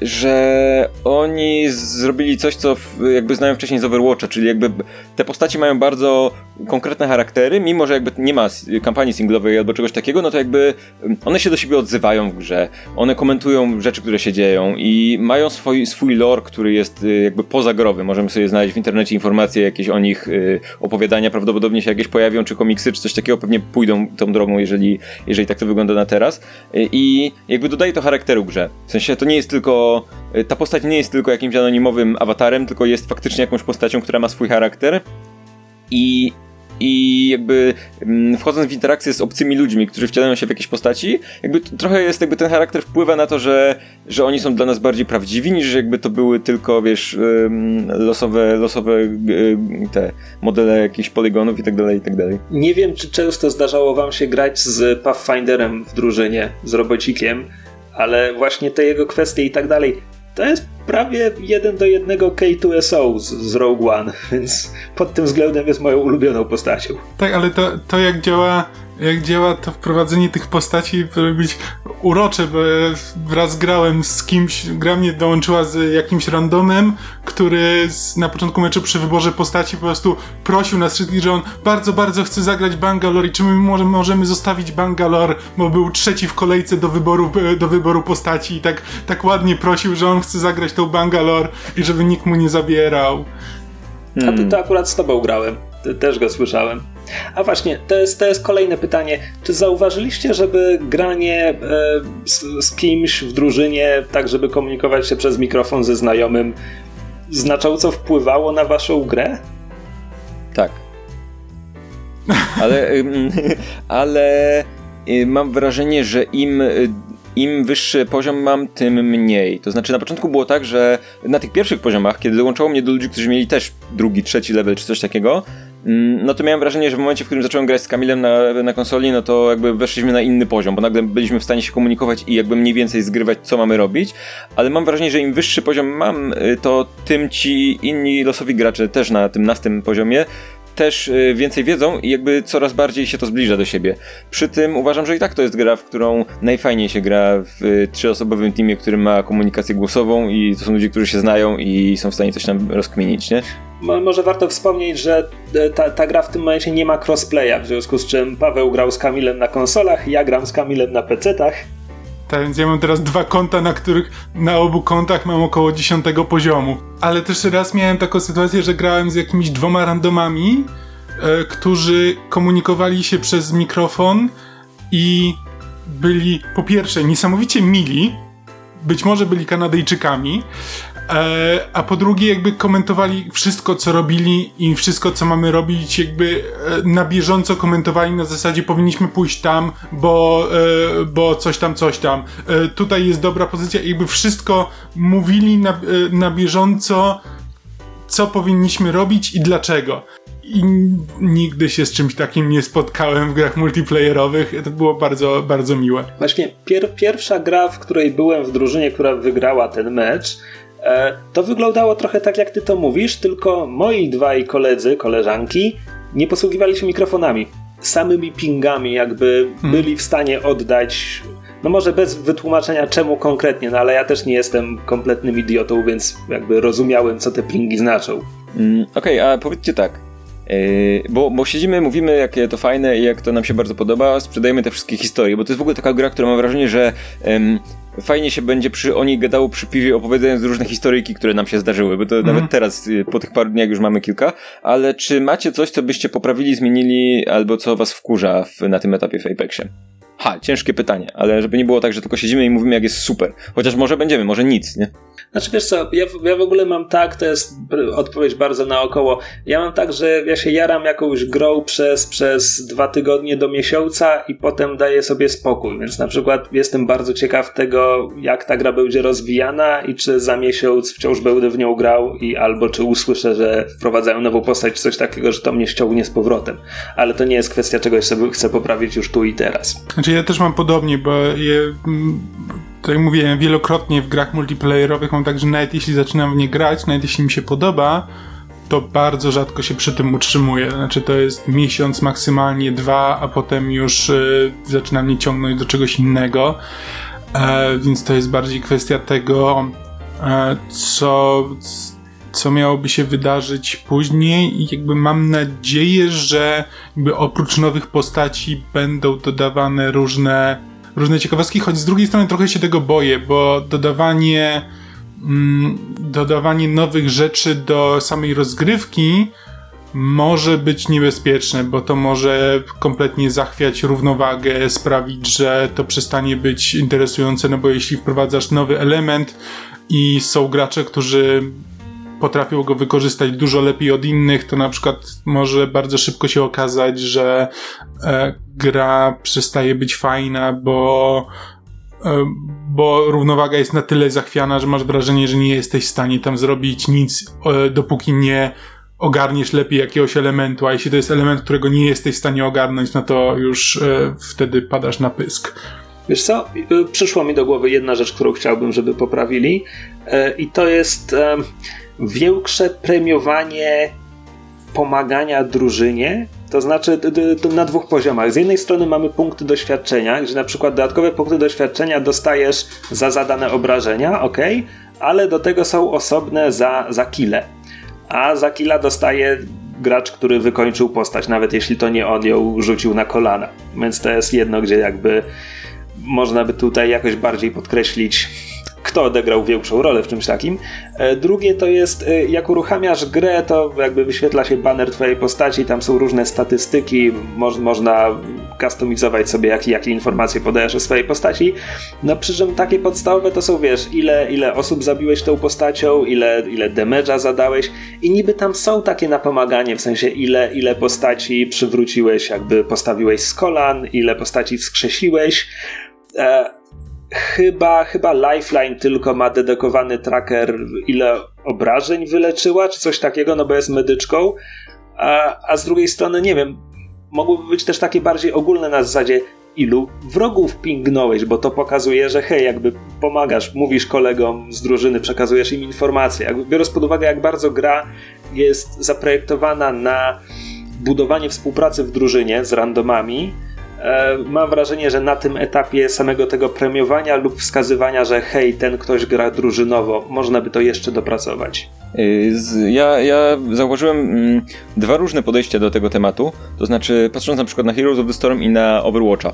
że oni zrobili coś, co jakby znają wcześniej z Overwatcha, czyli jakby te postaci mają bardzo konkretne charaktery, mimo że jakby nie ma kampanii singlowej albo czegoś takiego, no to jakby mm, one się do siebie odzywają w grze, one komentują rzeczy, które się dzieją i mają swój, swój lore, który jest y, jakby pozagrowy. Możemy sobie znaleźć w internecie informacje jakieś o nich, y, opowiadania prawdopodobnie się jakieś pojawią, czy komiksy, czy coś takiego, pewnie pójdą tą drogą, jeżeli, jeżeli tak to wygląda na teraz. Y, I jakby dodaje to charakteru grze. W sensie to nie jest tylko, ta postać nie jest tylko jakimś anonimowym awatarem, tylko jest faktycznie jakąś postacią, która ma swój charakter. I i jakby mm, wchodząc w interakcję z obcymi ludźmi, którzy wcielają się w jakieś postaci, jakby trochę jest jakby ten charakter wpływa na to, że, że oni są dla nas bardziej prawdziwi, niż jakby to były tylko, wiesz, losowe, losowe te modele jakichś poligonów i tak dalej, i tak dalej. Nie wiem, czy często zdarzało wam się grać z Pathfinderem w drużynie, z robocikiem, ale właśnie te jego kwestie i tak dalej to jest prawie jeden do jednego K2SO z, z Rogue One, więc pod tym względem jest moją ulubioną postacią. Tak, ale to, to jak działa jak działa to wprowadzenie tych postaci, powinno być urocze, bo wraz grałem z kimś, gra mnie dołączyła z jakimś randomem, który na początku meczu przy wyborze postaci po prostu prosił nas wszystkich, że on bardzo, bardzo chce zagrać Bangalore i czy my możemy, możemy zostawić Bangalore, bo był trzeci w kolejce do wyboru, do wyboru postaci i tak, tak ładnie prosił, że on chce zagrać tą Bangalore i żeby nikt mu nie zabierał. Hmm. A to, to akurat z tobą grałem. Też go słyszałem. A właśnie, to jest, to jest kolejne pytanie. Czy zauważyliście, żeby granie e, z, z, kimś w drużynie, tak żeby komunikować się przez mikrofon ze znajomym, znacząco wpływało na waszą grę? Tak. Ale, ale y, mam wrażenie, że im im wyższy poziom mam, tym mniej. To znaczy na początku było tak, że na tych pierwszych poziomach, kiedy dołączało mnie do ludzi, którzy mieli też drugi, trzeci level czy coś takiego, no to miałem wrażenie, że w momencie, w którym zacząłem grać z Kamilem na, na konsoli, no to jakby weszliśmy na inny poziom, bo nagle byliśmy w stanie się komunikować i jakby mniej więcej zgrywać, co mamy robić, ale mam wrażenie, że im wyższy poziom mam, y, to tym ci inni losowi gracze też na tym następnym poziomie też y, więcej wiedzą i jakby coraz bardziej się to zbliża do siebie. Przy tym uważam, że i tak to jest gra, w którą najfajniej się gra w y, trzyosobowym teamie, który ma komunikację głosową i to są ludzie, którzy się znają i są w stanie coś tam rozkminić, nie? Może warto wspomnieć, że e, ta, ta, gra w tym momencie nie ma crossplaya, w związku z czym Paweł grał z Kamilem na konsolach, ja gram z Kamilem na PC-tach. Tak więc ja mam teraz dwa konta, na których na obu kontach mam około 10 poziomu. Ale też raz miałem taką sytuację, że grałem z jakimiś dwoma randomami, e, którzy komunikowali się przez mikrofon i byli po pierwsze niesamowicie mili, być może byli Kanadyjczykami, a po drugie jakby komentowali wszystko, co robili i wszystko, co mamy robić, jakby e, na bieżąco komentowali na zasadzie powinniśmy pójść tam, bo, e, bo coś tam, coś tam. Tutaj jest dobra pozycja jakby wszystko mówili na, na bieżąco, co powinniśmy robić i dlaczego. I nigdy się z czymś takim nie spotkałem w grach multiplayerowych. To było bardzo, bardzo miłe. Właśnie pier pierwsza gra, w której byłem w drużynie, która wygrała ten mecz, E, to wyglądało trochę tak, jak ty to mówisz, tylko moi dwaj koledzy, koleżanki nie posługiwali się mikrofonami. Samymi pingami, jakby hmm. byli w stanie oddać. No może bez wytłumaczenia czemu konkretnie, no ale ja też nie jestem kompletnym idiotą, więc jakby rozumiałem, co te pingi znaczą. Mm, Okej, okay, a powiedzcie tak. Yy, bo, bo siedzimy, mówimy, jakie to fajne i jak to nam się bardzo podoba, sprzedajemy te wszystkie historie, bo to jest w ogóle taka gra, która mam wrażenie, że fajnie się będzie przy, o niej gadało przy piwie, opowiadając różne historyjki, które nam się zdarzyły, bo to mm. nawet teraz, y, po tych paru dniach już mamy kilka, ale czy macie coś, co byście poprawili, zmienili, albo co was wkurza w, na tym etapie w Apexie? Ha, ciężkie pytanie, ale żeby nie było tak, że tylko siedzimy i mówimy, jak jest super. Chociaż może będziemy, może nic, nie? Znaczy wiesz co, ja, ja w ogóle mam tak, to jest odpowiedź bardzo naokoło. Ja mam tak, że ja się jaram jakąś grą przez, przez dwa tygodnie do miesiąca i potem daję sobie spokój. Więc na przykład jestem bardzo ciekaw tego, jak ta gra będzie rozwijana i czy za miesiąc wciąż będę w nią grał i albo czy usłyszę, że wprowadzają nową postać, czy coś takiego, że to mnie ściągnie z powrotem. Ale to nie jest kwestia czegoś, co chcę poprawić już tu i teraz. Znaczy ja też mam podobnie, bo je, tak jak mówiłem wielokrotnie w grach multiplayerowych mam tak, że nawet jeśli zaczynam w nie grać, nawet jeśli mi się podoba, to bardzo rzadko się przy tym utrzymuję. Znaczy to jest miesiąc, maksymalnie dwa, a potem już y, zaczyna mnie ciągnąć do czegoś innego. E, więc to jest bardziej kwestia tego, e, co, co miałoby się wydarzyć później. I jakby mam nadzieję, że jakby oprócz nowych postaci będą dodawane różne różne ciekawostki, choć z drugiej strony trochę się tego boję, bo dodawanie mm, dodawanie nowych rzeczy do samej rozgrywki może być niebezpieczne, bo to może kompletnie zachwiać równowagę, sprawić, że to przestanie być interesujące, no bo jeśli wprowadzasz nowy element i są gracze, którzy potrafią go wykorzystać dużo lepiej od innych, to na przykład może bardzo szybko się okazać, że e, gra przestaje być fajna, bo e, bo równowaga jest na tyle zachwiana, że masz wrażenie, że nie jesteś w stanie tam zrobić nic, e, dopóki nie ogarniesz lepiej jakiegoś elementu, a jeśli to jest element, którego nie jesteś w stanie ogarnąć, no to już e, wtedy padasz na pysk. Wiesz co, przyszła mi do głowy jedna rzecz, którą chciałbym, żeby poprawili. I to jest większe premiowanie pomagania drużynie, to znaczy na dwóch poziomach. Z jednej strony mamy punkty doświadczenia, gdzie na przykład dodatkowe punkty doświadczenia dostajesz za zadane obrażenia, ok, ale do tego są osobne za, za kile. A za killa dostaje gracz, który wykończył postać, nawet jeśli to nie on ją rzucił na kolana. Więc to jest jedno, gdzie jakby można by tutaj jakoś bardziej podkreślić kto odegrał większą rolę w czymś takim. E, drugie to jest, e, jak uruchamiasz grę, to jakby wyświetla się banner twojej postaci, tam są różne statystyki, mo można kustomizować sobie, jakie, jakie informacje podajesz o swojej postaci. No przy czym takie podstawowe to są, wiesz, ile, ile osób zabiłeś tą postacią, ile, ile damage'a zadałeś i niby tam są takie napomaganie, w sensie ile, ile postaci przywróciłeś, jakby postawiłeś z kolan, ile postaci wskrzesiłeś, e, chyba, chyba Lifeline tylko ma dedykowany tracker, ile obrażeń wyleczyła, czy coś takiego, no bo jest medyczką. A, a z drugiej strony, nie wiem, mogłyby być też takie bardziej ogólne na zasadzie, ilu wrogów pingnąłeś, bo to pokazuje, że hej, jakby pomagasz, mówisz kolegom z drużyny, przekazujesz im informacje. Jakby biorąc pod uwagę, jak bardzo gra jest zaprojektowana na budowanie współpracy w drużynie z randomami, mam wrażenie, że na tym etapie samego tego premiowania lub wskazywania, że hej, ten ktoś gra drużynowo, można by to jeszcze dopracować. Y, ja, ja zauważyłem mm, dwa różne podejścia do tego tematu, to znaczy patrząc na przykład na Heroes of the Storm i na Overwatcha.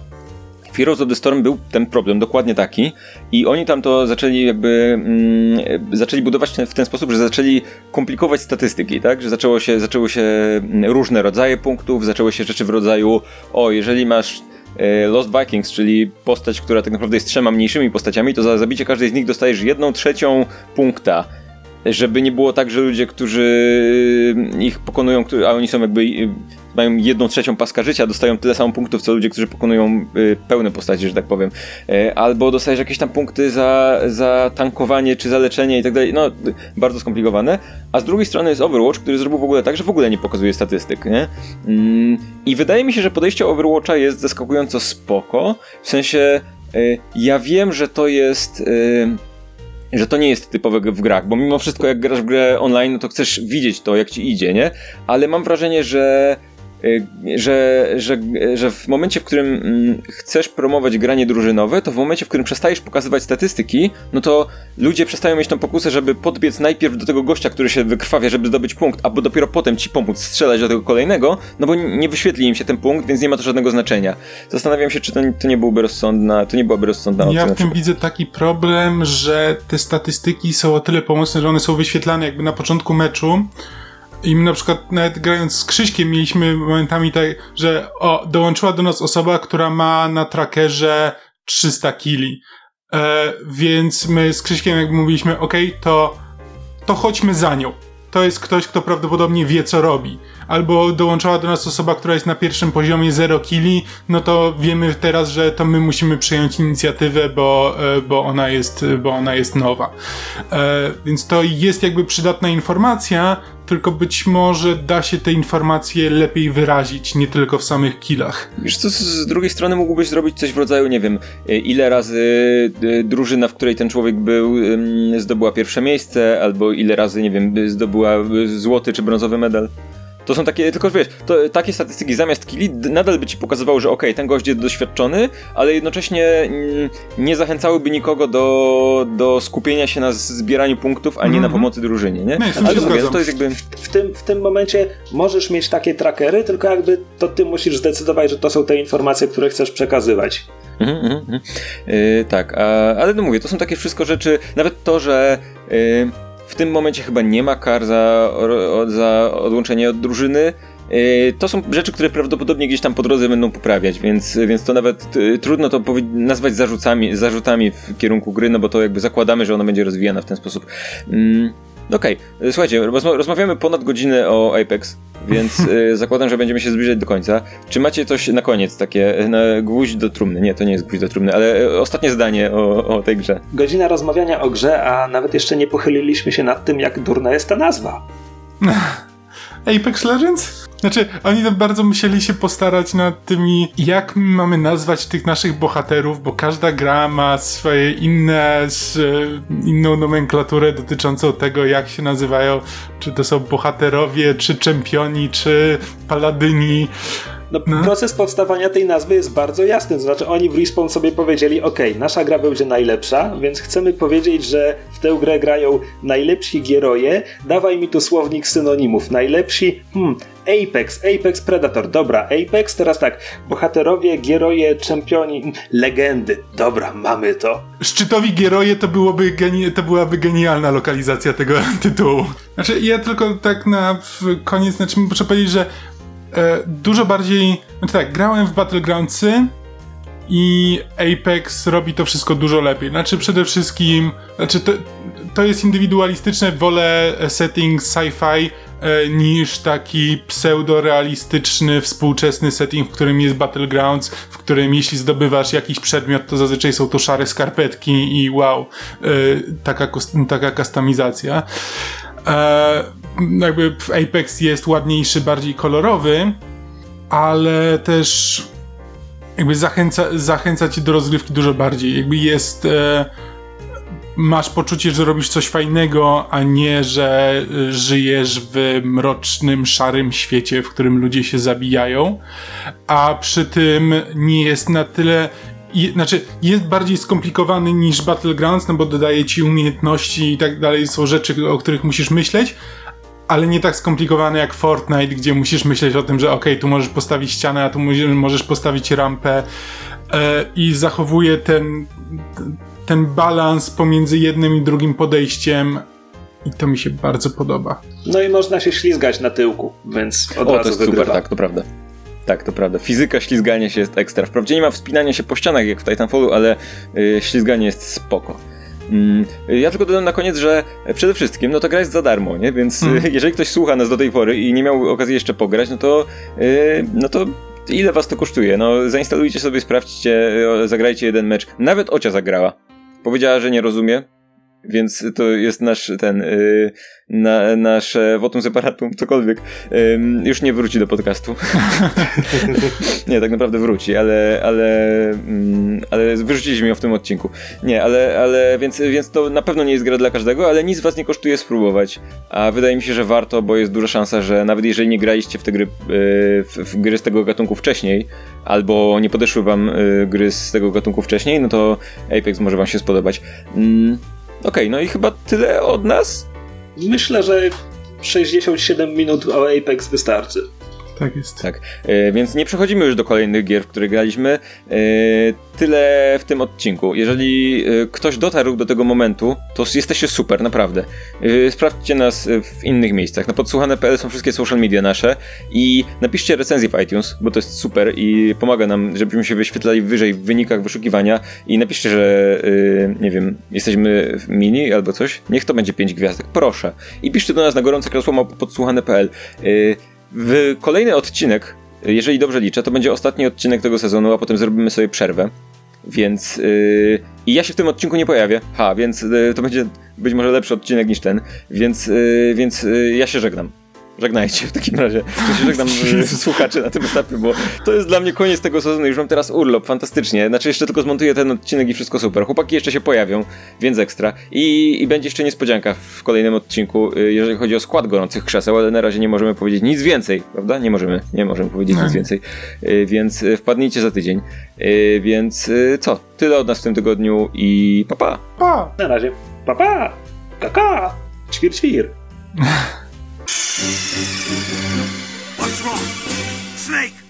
Heroes of the Storm był ten problem dokładnie taki i oni tam to zaczęli jakby mm, zaczęli budować w ten sposób, że zaczęli komplikować statystyki, tak? Że zaczęło się, zaczęły się mm, różne rodzaje punktów, zaczęły się rzeczy w rodzaju o, jeżeli masz e, Lost Vikings, czyli postać, która tak naprawdę jest trzema mniejszymi postaciami, to za zabicie każdej z nich dostajesz jedną trzecią punkta żeby nie było tak, że ludzie, którzy ich pokonują, a oni są jakby mają jedną trzecią paska życia, dostają tyle samo punktów, co ludzie, którzy pokonują y, pełne postacie, że tak powiem. E, albo dostajesz jakieś tam punkty za, za tankowanie, czy za leczenie i tak dalej. No, bardzo skomplikowane. A z drugiej strony jest Overwatch, który zrobił w ogóle tak, że w ogóle nie pokazuje statystyk, nie? Mm, I wydaje mi się, że podejście Overwatcha jest zaskakująco spoko. W sensie, y, ja wiem, że to jest y, że to nie jest typowe w grach, bo mimo wszystko jak grasz w grę online, no to chcesz widzieć to, jak ci idzie, nie? Ale mam wrażenie, że że, że, że w momencie, w którym mm, chcesz promować granie drużynowe, to w momencie, w którym przestajesz pokazywać statystyki, no to ludzie przestają mieć tą pokusę, żeby podbiec najpierw do tego gościa, który się wykrwawia, żeby zdobyć punkt, albo dopiero potem ci pomóc strzelać do tego kolejnego, no bo nie wyświetli im się ten punkt, więc nie ma to żadnego znaczenia. Zastanawiam się, czy to, to nie byłby rozsądna, to nie byłaby rozsądna opcja. Ja w tym widzę taki problem, że te statystyki są o tyle pomocne, że one są wyświetlane jakby na początku meczu, i na przykład nawet grając z Krzyśkiem mieliśmy momentami tak, że o, dołączyła do nas osoba, która ma na trackerze 300 kili. E, więc my z Krzyśkiem jakby mówiliśmy, ok, to, to chodźmy za nią. To jest ktoś, kto prawdopodobnie wie, co robi. Albo dołączała do nas osoba, która jest na pierwszym poziomie 0 kili, no to wiemy teraz, że to my musimy przejąć inicjatywę, bo, e, bo, ona, jest, bo ona jest nowa. E, więc to jest jakby przydatna informacja, tylko być może da się te informacje lepiej wyrazić, nie tylko w samych killach. Wiesz co, z drugiej strony mógłbyś zrobić coś w rodzaju, nie wiem, e, ile razy drużyna, w której ten człowiek był, zdobyła pierwsze miejsce, albo ile razy, nie wiem, zdobyła złoty czy brązowy medal. To są takie, tylko wiesz, to, takie statystyki zamiast killi nadal by ci pokazywały, że okej, okay, ten gość jest doświadczony, ale jednocześnie mm, nie zachęcałyby nikogo do, do skupienia się na zbieraniu punktów, a nie mm -hmm. na mhm. pomocy drużynie, nie? nie ale to, mówię, to jest jakby... W tym, w tym momencie możesz mieć takie trackery, tylko jakby to ty musisz zdecydować, że to są te informacje, które chcesz przekazywać. Mhm, mhm, mhm. Yy, tak, a, ale no mówię, to są takie wszystko rzeczy, nawet to, że yy, w tym momencie chyba nie ma kar za, za odłączenie od drużyny. E, to są rzeczy, które prawdopodobnie gdzieś tam po drodze będą poprawiać, więc, więc to nawet trudno to nazwać zarzutami, zarzutami w kierunku gry, no bo to jakby zakładamy, że ona będzie rozwijana w ten sposób. Mm, Okej, okay. słuchajcie, rozmawiamy ponad godzinę o Apex, więc y, zakładam, że będziemy się zbliżać do końca. Czy macie coś na koniec, takie y, na gwóźdź do trumny? Nie, to nie jest gwóźdź do trumny, ale y, ostatnie zdanie o, o tej grze. Godzina rozmawiania o grze, a nawet jeszcze nie pochyliliśmy się nad tym, jak durna jest ta nazwa. Apex Legends? Znaczy, oni to bardzo musieli się postarać nad tymi, jak mamy nazwać tych naszych bohaterów, bo każda gra ma swoje inne, inną nomenklaturę dotyczącą tego, jak się nazywają, czy to są bohaterowie, czy czempioni, czy paladyni. No, no, Proces powstawania tej nazwy jest bardzo jasny. To znaczy, oni w Respawn sobie powiedzieli: OK, nasza gra będzie najlepsza, więc chcemy powiedzieć, że w tę grę grają najlepsi gieroje. Dawaj mi tu słownik synonimów. Najlepsi, hmm, Apex, Apex Predator, dobra, Apex, teraz tak, bohaterowie, gieroje, czempioni, legendy, dobra, mamy to. Szczytowi gieroje to byłoby geni- to byłaby genialna lokalizacja tego tytułu. Znaczy, ja tylko tak na koniec, znaczy muszę powiedzieć, że dużo bardziej, znaczy tak, grałem w Battlegroundsy i Apex robi to wszystko dużo lepiej. Znaczy przede wszystkim, znaczy to, to jest indywidualistyczne, wolę setting sci-fi, e, niż taki pseudorealistyczny, współczesny setting, w którym jest Battlegrounds, w którym jeśli zdobywasz jakiś przedmiot, to zazwyczaj są to szare skarpetki i wow, e, taka, taka kustomizacja. E, jakby Apex jest ładniejszy, bardziej kolorowy, ale też jakby zachęca, zachęca cię do rozgrywki dużo bardziej. Jakby jest. E, masz poczucie, że robisz coś fajnego, a nie, że e, żyjesz w mrocznym, szarym świecie, w którym ludzie się zabijają, a przy tym nie jest na tyle. Je, znaczy, jest bardziej skomplikowany niż Battlegrounds, no bo dodaje ci umiejętności i tak dalej, są rzeczy, o których musisz myśleć, ale nie tak skomplikowane jak Fortnite, gdzie musisz myśleć o tym, że ok, tu możesz postawić ścianę, a tu możesz postawić rampę e, i zachowuje ten, ten balans pomiędzy jednym i drugim podejściem i to mi się bardzo podoba. No i można się ślizgać na tyłku, więc od o, razu to jest wygrywa. super, tak, to prawda. Tak, to prawda. Fizyka ślizgania się jest ekstra. Wprawdzie nie ma wspinania się po ścianach jak w Titanfallu, ale yy, ślizganie jest spoko. Mm, ja tylko dodam na koniec, że przede wszystkim, no to gra jest za darmo, nie? Więc hmm. jeżeli ktoś słucha nas do tej pory i nie miał okazji jeszcze pograć, no to, yy, no to ile was to kosztuje? No zainstalujcie sobie, sprawdźcie, zagrajcie jeden mecz. Nawet Ocia zagrała. Powiedziała, że nie rozumie, więc to jest nasz ten, yy, na, nasze votum separatum, cokolwiek. Yy, już nie wróci do podcastu. nie, tak naprawdę wróci, ale, ale, yy, ale wyrzuciliśmy ją w tym odcinku. Nie, ale, ale więc, więc to na pewno nie jest gra dla każdego, ale nic was nie kosztuje spróbować. A wydaje mi się, że warto, bo jest duża szansa, że nawet jeżeli nie graliście w te gry, w, w gry z tego gatunku wcześniej, albo nie podeszły wam gry z tego gatunku wcześniej, no to Apex może wam się spodobać. Okej, no i chyba tyle od nas. Myślę, że 67 minut o Apex wystarczy. Tak jest. Tak, e, więc nie przechodzimy już do kolejnych gier, w których graliśmy. E, tyle w tym odcinku. Jeżeli e, ktoś dotarł do tego momentu, to jesteście super, naprawdę. E, sprawdźcie nas w innych miejscach. Na podsłuchane.pl są wszystkie social media nasze i napiszcie recenzję w iTunes, bo to jest super i pomaga nam, żebyśmy się wyświetlali wyżej w wynikach wyszukiwania i napiszcie, że e, nie wiem, jesteśmy w mini albo coś. Niech to będzie 5 gwiazdek, proszę. I piszcie do nas na gorące krasło podsłuchane.pl. W kolejny odcinek, jeżeli dobrze liczę, to będzie ostatni odcinek tego sezonu, a potem zrobimy sobie przerwę. Więc. Yy, I ja się w tym odcinku nie pojawię. Ha, więc yy, to będzie być może lepszy odcinek niż ten. Więc, yy, więc ja się żegnam. Żegnajcie w takim razie. Ja żegnam słuchaczy na tym etapie, bo to jest dla mnie koniec tego sezonu. Już mam teraz urlop, fantastycznie. Znaczy jeszcze tylko zmontuję ten odcinek i wszystko super. Chłopaki jeszcze się pojawią, więc ekstra. I, i będzie jeszcze niespodzianka w kolejnym odcinku, y, jeżeli chodzi o skład gorących krzeseł, ale na razie nie możemy powiedzieć nic więcej, prawda? Nie możemy, nie możemy powiedzieć nic więcej. Y, więc y, wpadnijcie za tydzień. Więc co? Tyle od nas w tym tygodniu i papa. Pa. pa. Na razie. Papa. Pa. Kaka. Ćwir, ćwir. What's wrong? Snake!